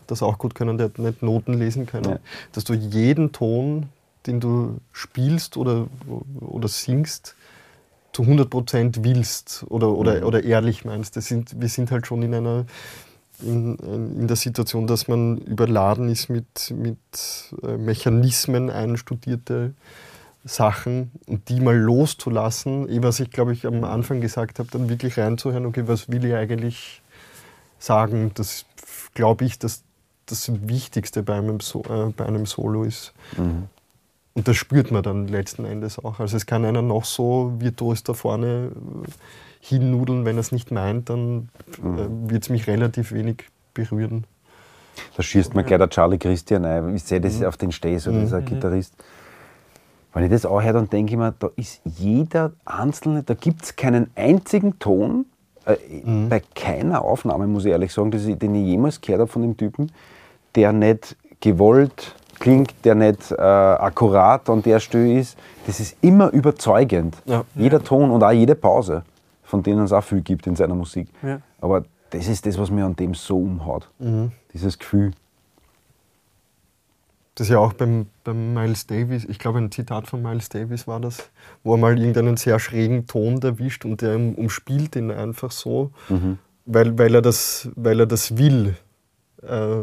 Speaker 2: das auch gut können, der hat nicht Noten lesen können,
Speaker 1: Ja.
Speaker 2: dass du jeden Ton, den du spielst oder, oder singst, zu 100% willst oder, oder, oder ehrlich meinst. Das sind, wir sind halt schon in einer in, in der Situation, dass man überladen ist mit, mit äh, Mechanismen einstudierte Sachen und die mal loszulassen, eh was ich glaube ich am Anfang gesagt habe, dann wirklich reinzuhören, okay, was will ich eigentlich sagen, das glaube ich, dass das Wichtigste bei einem, so äh, bei einem Solo ist. Und das spürt man dann letzten Endes auch. Also es kann einer noch so virtuos da vorne äh, hinnudeln, wenn er es nicht meint, dann äh, wird es mich relativ wenig berühren.
Speaker 1: Da schießt mir gleich der Charlie Christian ein. Ich sehe das
Speaker 3: Mhm.
Speaker 1: auf den Steh, so dieser Gitarrist. Wenn ich das auch höre, dann denke ich mir, da ist jeder einzelne, da gibt es keinen einzigen Ton, äh,
Speaker 3: Mhm.
Speaker 1: bei keiner Aufnahme, muss ich ehrlich sagen, ich, den ich jemals gehört habe von dem Typen, der nicht gewollt klingt, der nicht äh, akkurat an der Stelle ist. Das ist immer überzeugend.
Speaker 2: Ja.
Speaker 1: Jeder Ton und auch jede Pause, von denen es auch viel gibt in seiner Musik.
Speaker 3: Ja.
Speaker 1: Aber das ist das, was mir an dem so umhaut. Dieses Gefühl.
Speaker 2: Das ist ja auch beim, beim Miles Davis, ich glaube ein Zitat von Miles Davis war das, wo er mal irgendeinen sehr schrägen Ton erwischt und der um- umspielt ihn einfach so, weil, weil, er das, weil er das will. Äh,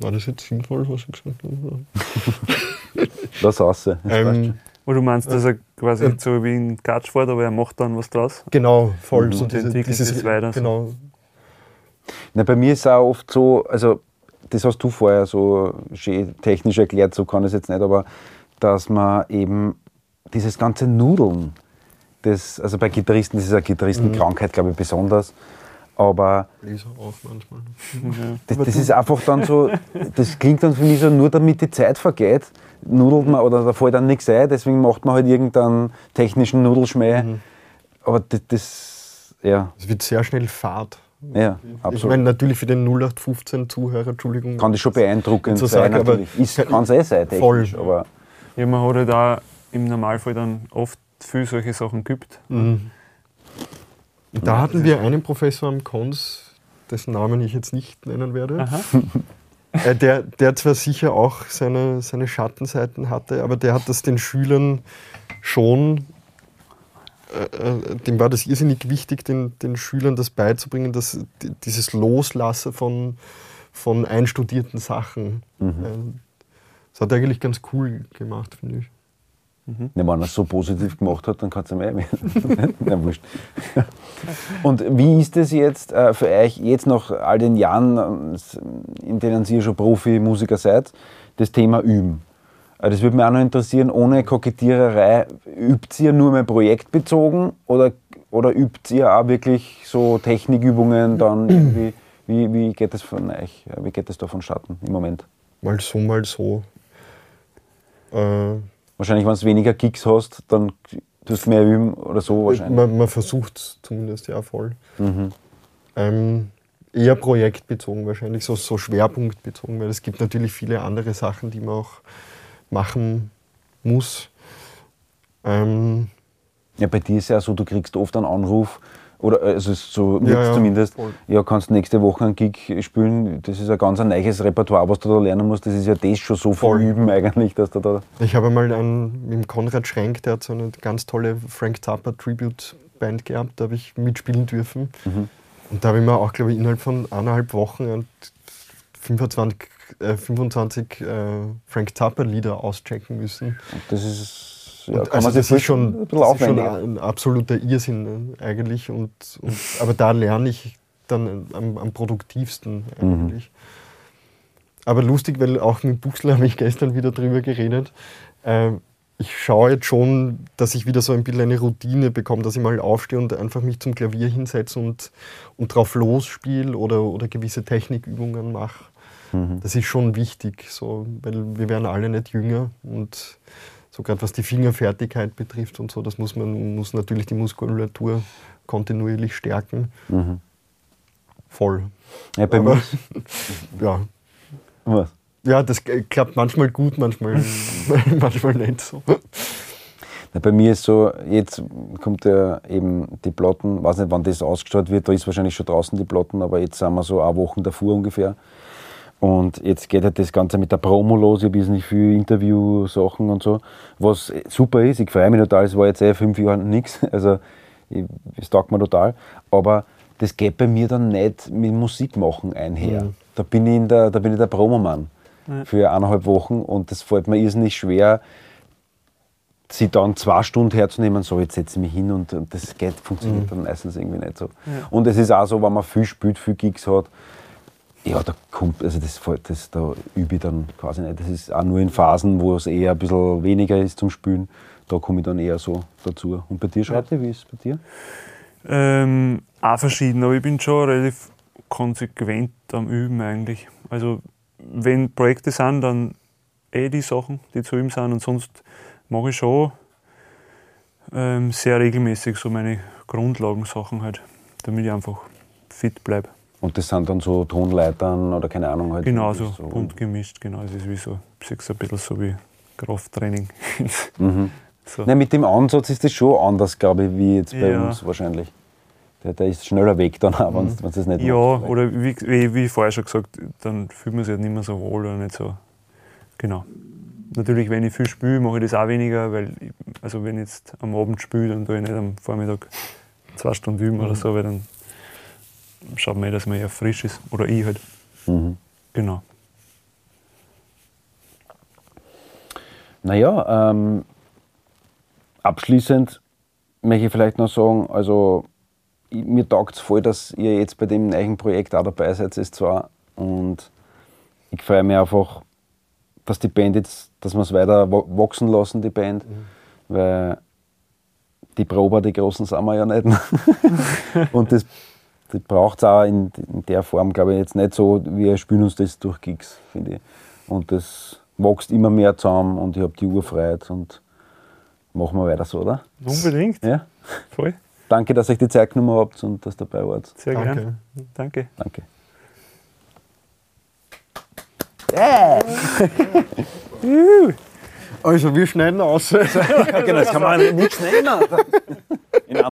Speaker 2: war das jetzt sinnvoll, was ich gesagt habe?
Speaker 1: Lass <laughs> raus. das
Speaker 2: Ähm.
Speaker 3: Wo du meinst, dass er quasi
Speaker 2: äh,
Speaker 3: so wie ein Gatsch fährt, aber er macht dann was draus?
Speaker 2: genau, voll. So
Speaker 3: Und
Speaker 2: diese,
Speaker 3: entwickelt
Speaker 2: dieses,
Speaker 3: es weiter so.
Speaker 2: Genau.
Speaker 1: Na, bei mir ist es auch oft so, also das hast du vorher so schön technisch erklärt, so kann ich es jetzt nicht, aber dass man eben dieses ganze Nudeln, das, also bei Gitarristen, das ist eine Gitarristenkrankheit, glaube ich, besonders, aber
Speaker 2: Bläser auch manchmal.
Speaker 1: das, das ist einfach dann so, das klingt dann für mich so, nur damit die Zeit vergeht, nudelt man oder da fällt dann nichts ein, deswegen macht man halt irgendeinen technischen Nudelschmäh. Aber das, das, ja,
Speaker 2: Es wird sehr schnell fad.
Speaker 1: ja,
Speaker 2: Ich
Speaker 1: absolut.
Speaker 2: meine, natürlich für den 0815-Zuhörer, Entschuldigung.
Speaker 1: kann das schon beeindruckend sein,
Speaker 2: sagen, aber-
Speaker 1: natürlich. Ist, kann es eh sein, technisch,
Speaker 2: Voll.
Speaker 1: aber
Speaker 3: Ja, man hat halt auch im Normalfall dann oft viel solche Sachen gibt.
Speaker 2: Mhm. Und da hatten wir einen Professor am Kons, dessen Namen ich jetzt nicht nennen werde,
Speaker 3: Aha. <laughs>
Speaker 2: äh, der, der zwar sicher auch seine, seine Schattenseiten hatte, aber der hat das den Schülern schon, äh, äh, dem war das irrsinnig wichtig, den, den Schülern das beizubringen, dass die- dieses Loslassen von, von einstudierten Sachen. Ähm, Das hat er eigentlich ganz cool gemacht, finde ich.
Speaker 1: Ne, wenn er es so positiv gemacht hat, dann kann es ihm eh werden. <laughs> Na, wurscht. Und wie ist es jetzt äh, für euch, jetzt nach all den Jahren, ähm, in denen ihr schon Profi-Musiker seid, das Thema Üben? Äh, Das würde mich auch noch interessieren, ohne Kokettiererei, übt ihr nur mehr projektbezogen oder, oder übt ihr auch wirklich so Technikübungen dann irgendwie? Wie, wie geht das von euch? Wie geht das da vonstatten im Moment?
Speaker 2: Mal so, mal so. Äh,
Speaker 1: Wahrscheinlich, wenn du weniger Gigs hast, dann tust du mehr üben oder so wahrscheinlich.
Speaker 2: Man, man versucht zumindest ja voll.
Speaker 1: Mhm.
Speaker 2: Ähm, eher projektbezogen wahrscheinlich, so, so schwerpunktbezogen, weil es gibt natürlich viele andere Sachen, die man auch machen muss. Ähm,
Speaker 1: Ja, bei dir ist ja so, du kriegst oft einen Anruf, oder äh, also so
Speaker 2: Ja,
Speaker 1: wird's
Speaker 2: ja,
Speaker 1: zumindest,
Speaker 2: voll.
Speaker 1: ja, kannst nächste Woche einen Gig spielen. Das ist ein ganz ein neues Repertoire, was du da lernen musst. Das ist ja das schon so viel
Speaker 2: Voll.
Speaker 1: üben eigentlich, dass du da.
Speaker 2: ich habe mal einen mit dem Konrad Schrenk, der hat so eine ganz tolle Frank Zappa Tribute Band gehabt, da habe ich mitspielen dürfen.
Speaker 1: Mhm.
Speaker 2: Und da habe ich mir auch, glaube ich, innerhalb von eineinhalb Wochen ein 25, äh, 25 äh, Frank Zappa Lieder auschecken müssen.
Speaker 1: Das ist, ja, kann man
Speaker 2: also
Speaker 1: sich
Speaker 2: das ist schon, das schon ein absoluter Irrsinn äh, eigentlich. Und, und, aber da lerne ich dann am, am produktivsten
Speaker 1: Mhm.
Speaker 2: eigentlich. Aber lustig, weil auch mit Buchsler habe ich gestern wieder drüber geredet. Äh, ich schaue jetzt schon, dass ich wieder so ein bisschen eine Routine bekomme, dass ich mal aufstehe und einfach mich zum Klavier hinsetze und, und drauf losspiele oder, oder gewisse Technikübungen mache.
Speaker 1: Mhm.
Speaker 2: Das ist schon wichtig, so, weil wir werden alle nicht jünger und so gerade was die Fingerfertigkeit betrifft und so, das muss man muss natürlich die Muskulatur kontinuierlich stärken.
Speaker 1: Mhm.
Speaker 2: Voll.
Speaker 1: Ja, bei
Speaker 2: Aber,
Speaker 1: mir, <laughs>
Speaker 2: ja.
Speaker 1: was?
Speaker 2: ja, das klappt manchmal gut, manchmal, <laughs> manchmal nicht so.
Speaker 1: Na, bei mir ist so, jetzt kommt ja eben die Platten, weiß nicht, wann das ausgestrahlt wird, da ist wahrscheinlich schon draußen die Platten, aber jetzt sind wir so eine Woche davor ungefähr. Und jetzt geht halt das Ganze mit der Promo los, ich habe nicht viel Interview-Sachen und so, was super ist, ich freue mich total, es war jetzt eh fünf Jahre nichts, <laughs> also es taugt mir total, aber das geht bei mir dann nicht mit Musik machen einher.
Speaker 2: Mhm.
Speaker 1: Da, bin ich in der, da bin ich der Promomann für eineinhalb Wochen und das fällt mir irrsinnig schwer, sie dann zwei Stunden herzunehmen, so jetzt setze ich mich hin und, und das geht, funktioniert dann meistens irgendwie nicht so. Und es ist auch so, wenn man viel spielt, viel Gigs hat, ja, da kommt, also das, das, da übe ich dann quasi nicht. Das ist auch nur in Phasen, wo es eher ein bisschen weniger ist zum Spielen. Da komme ich dann eher so dazu. Und bei dir, Schreite, wie ist es bei dir?
Speaker 3: Ähm, auch verschieden, aber ich bin schon relativ konsequent am Üben eigentlich. Also wenn Projekte sind, dann eh die Sachen, die zu üben sind und sonst mache ich schon ähm, sehr regelmäßig so meine Grundlagensachen halt, damit ich einfach fit bleibe.
Speaker 1: Und das sind dann so Tonleitern oder keine Ahnung. Halt
Speaker 3: Genau so, bunt gemischt, genau. Es ist wie so, es ein bisschen so wie Krafttraining. <laughs>
Speaker 1: Mhm.
Speaker 3: so.
Speaker 1: Nein, mit dem Ansatz ist das schon anders, glaube ich, wie jetzt bei
Speaker 3: Ja.
Speaker 1: uns wahrscheinlich. Der, der ist schneller weg dann auch, wenn du das nicht
Speaker 3: Ja,
Speaker 1: machst.
Speaker 3: oder wie, wie, wie vorher schon gesagt, dann fühlt man sich halt nicht mehr so wohl oder nicht so. Genau. Natürlich, wenn ich viel spiele, mache ich das auch weniger, weil ich, also wenn ich jetzt am Abend spiele, dann tue ich nicht am Vormittag zwei Stunden üben oder so, weil dann schaut man dass man eher frisch ist. Oder ich halt.
Speaker 1: Mhm.
Speaker 3: Genau.
Speaker 1: Naja, ähm, abschließend möchte ich vielleicht noch sagen, also mir taugt es voll, dass ihr jetzt bei dem neuen Projekt auch dabei seid, ist zwar. Und ich freue mich einfach, dass die Band jetzt, dass wir es weiter wa- wachsen lassen, die Band. Weil die Prober, die großen sind wir ja nicht. <laughs> Und das, das braucht es auch in, in der Form, glaube ich, jetzt nicht so. Wir spielen uns das durch Gigs, finde ich. Und das wächst immer mehr zusammen und ich habe die Uhr frei und machen wir weiter so, oder?
Speaker 3: Unbedingt.
Speaker 1: Ja?
Speaker 3: Voll.
Speaker 1: Danke, dass ihr euch die Zeit genommen habt und dass ihr dabei wart.
Speaker 3: Sehr
Speaker 2: Danke.
Speaker 3: gern. Danke.
Speaker 1: Danke. Yeah. <laughs>
Speaker 2: Also wir schneiden aus. <laughs>
Speaker 1: Genau, das kann man nicht nehmen. <laughs>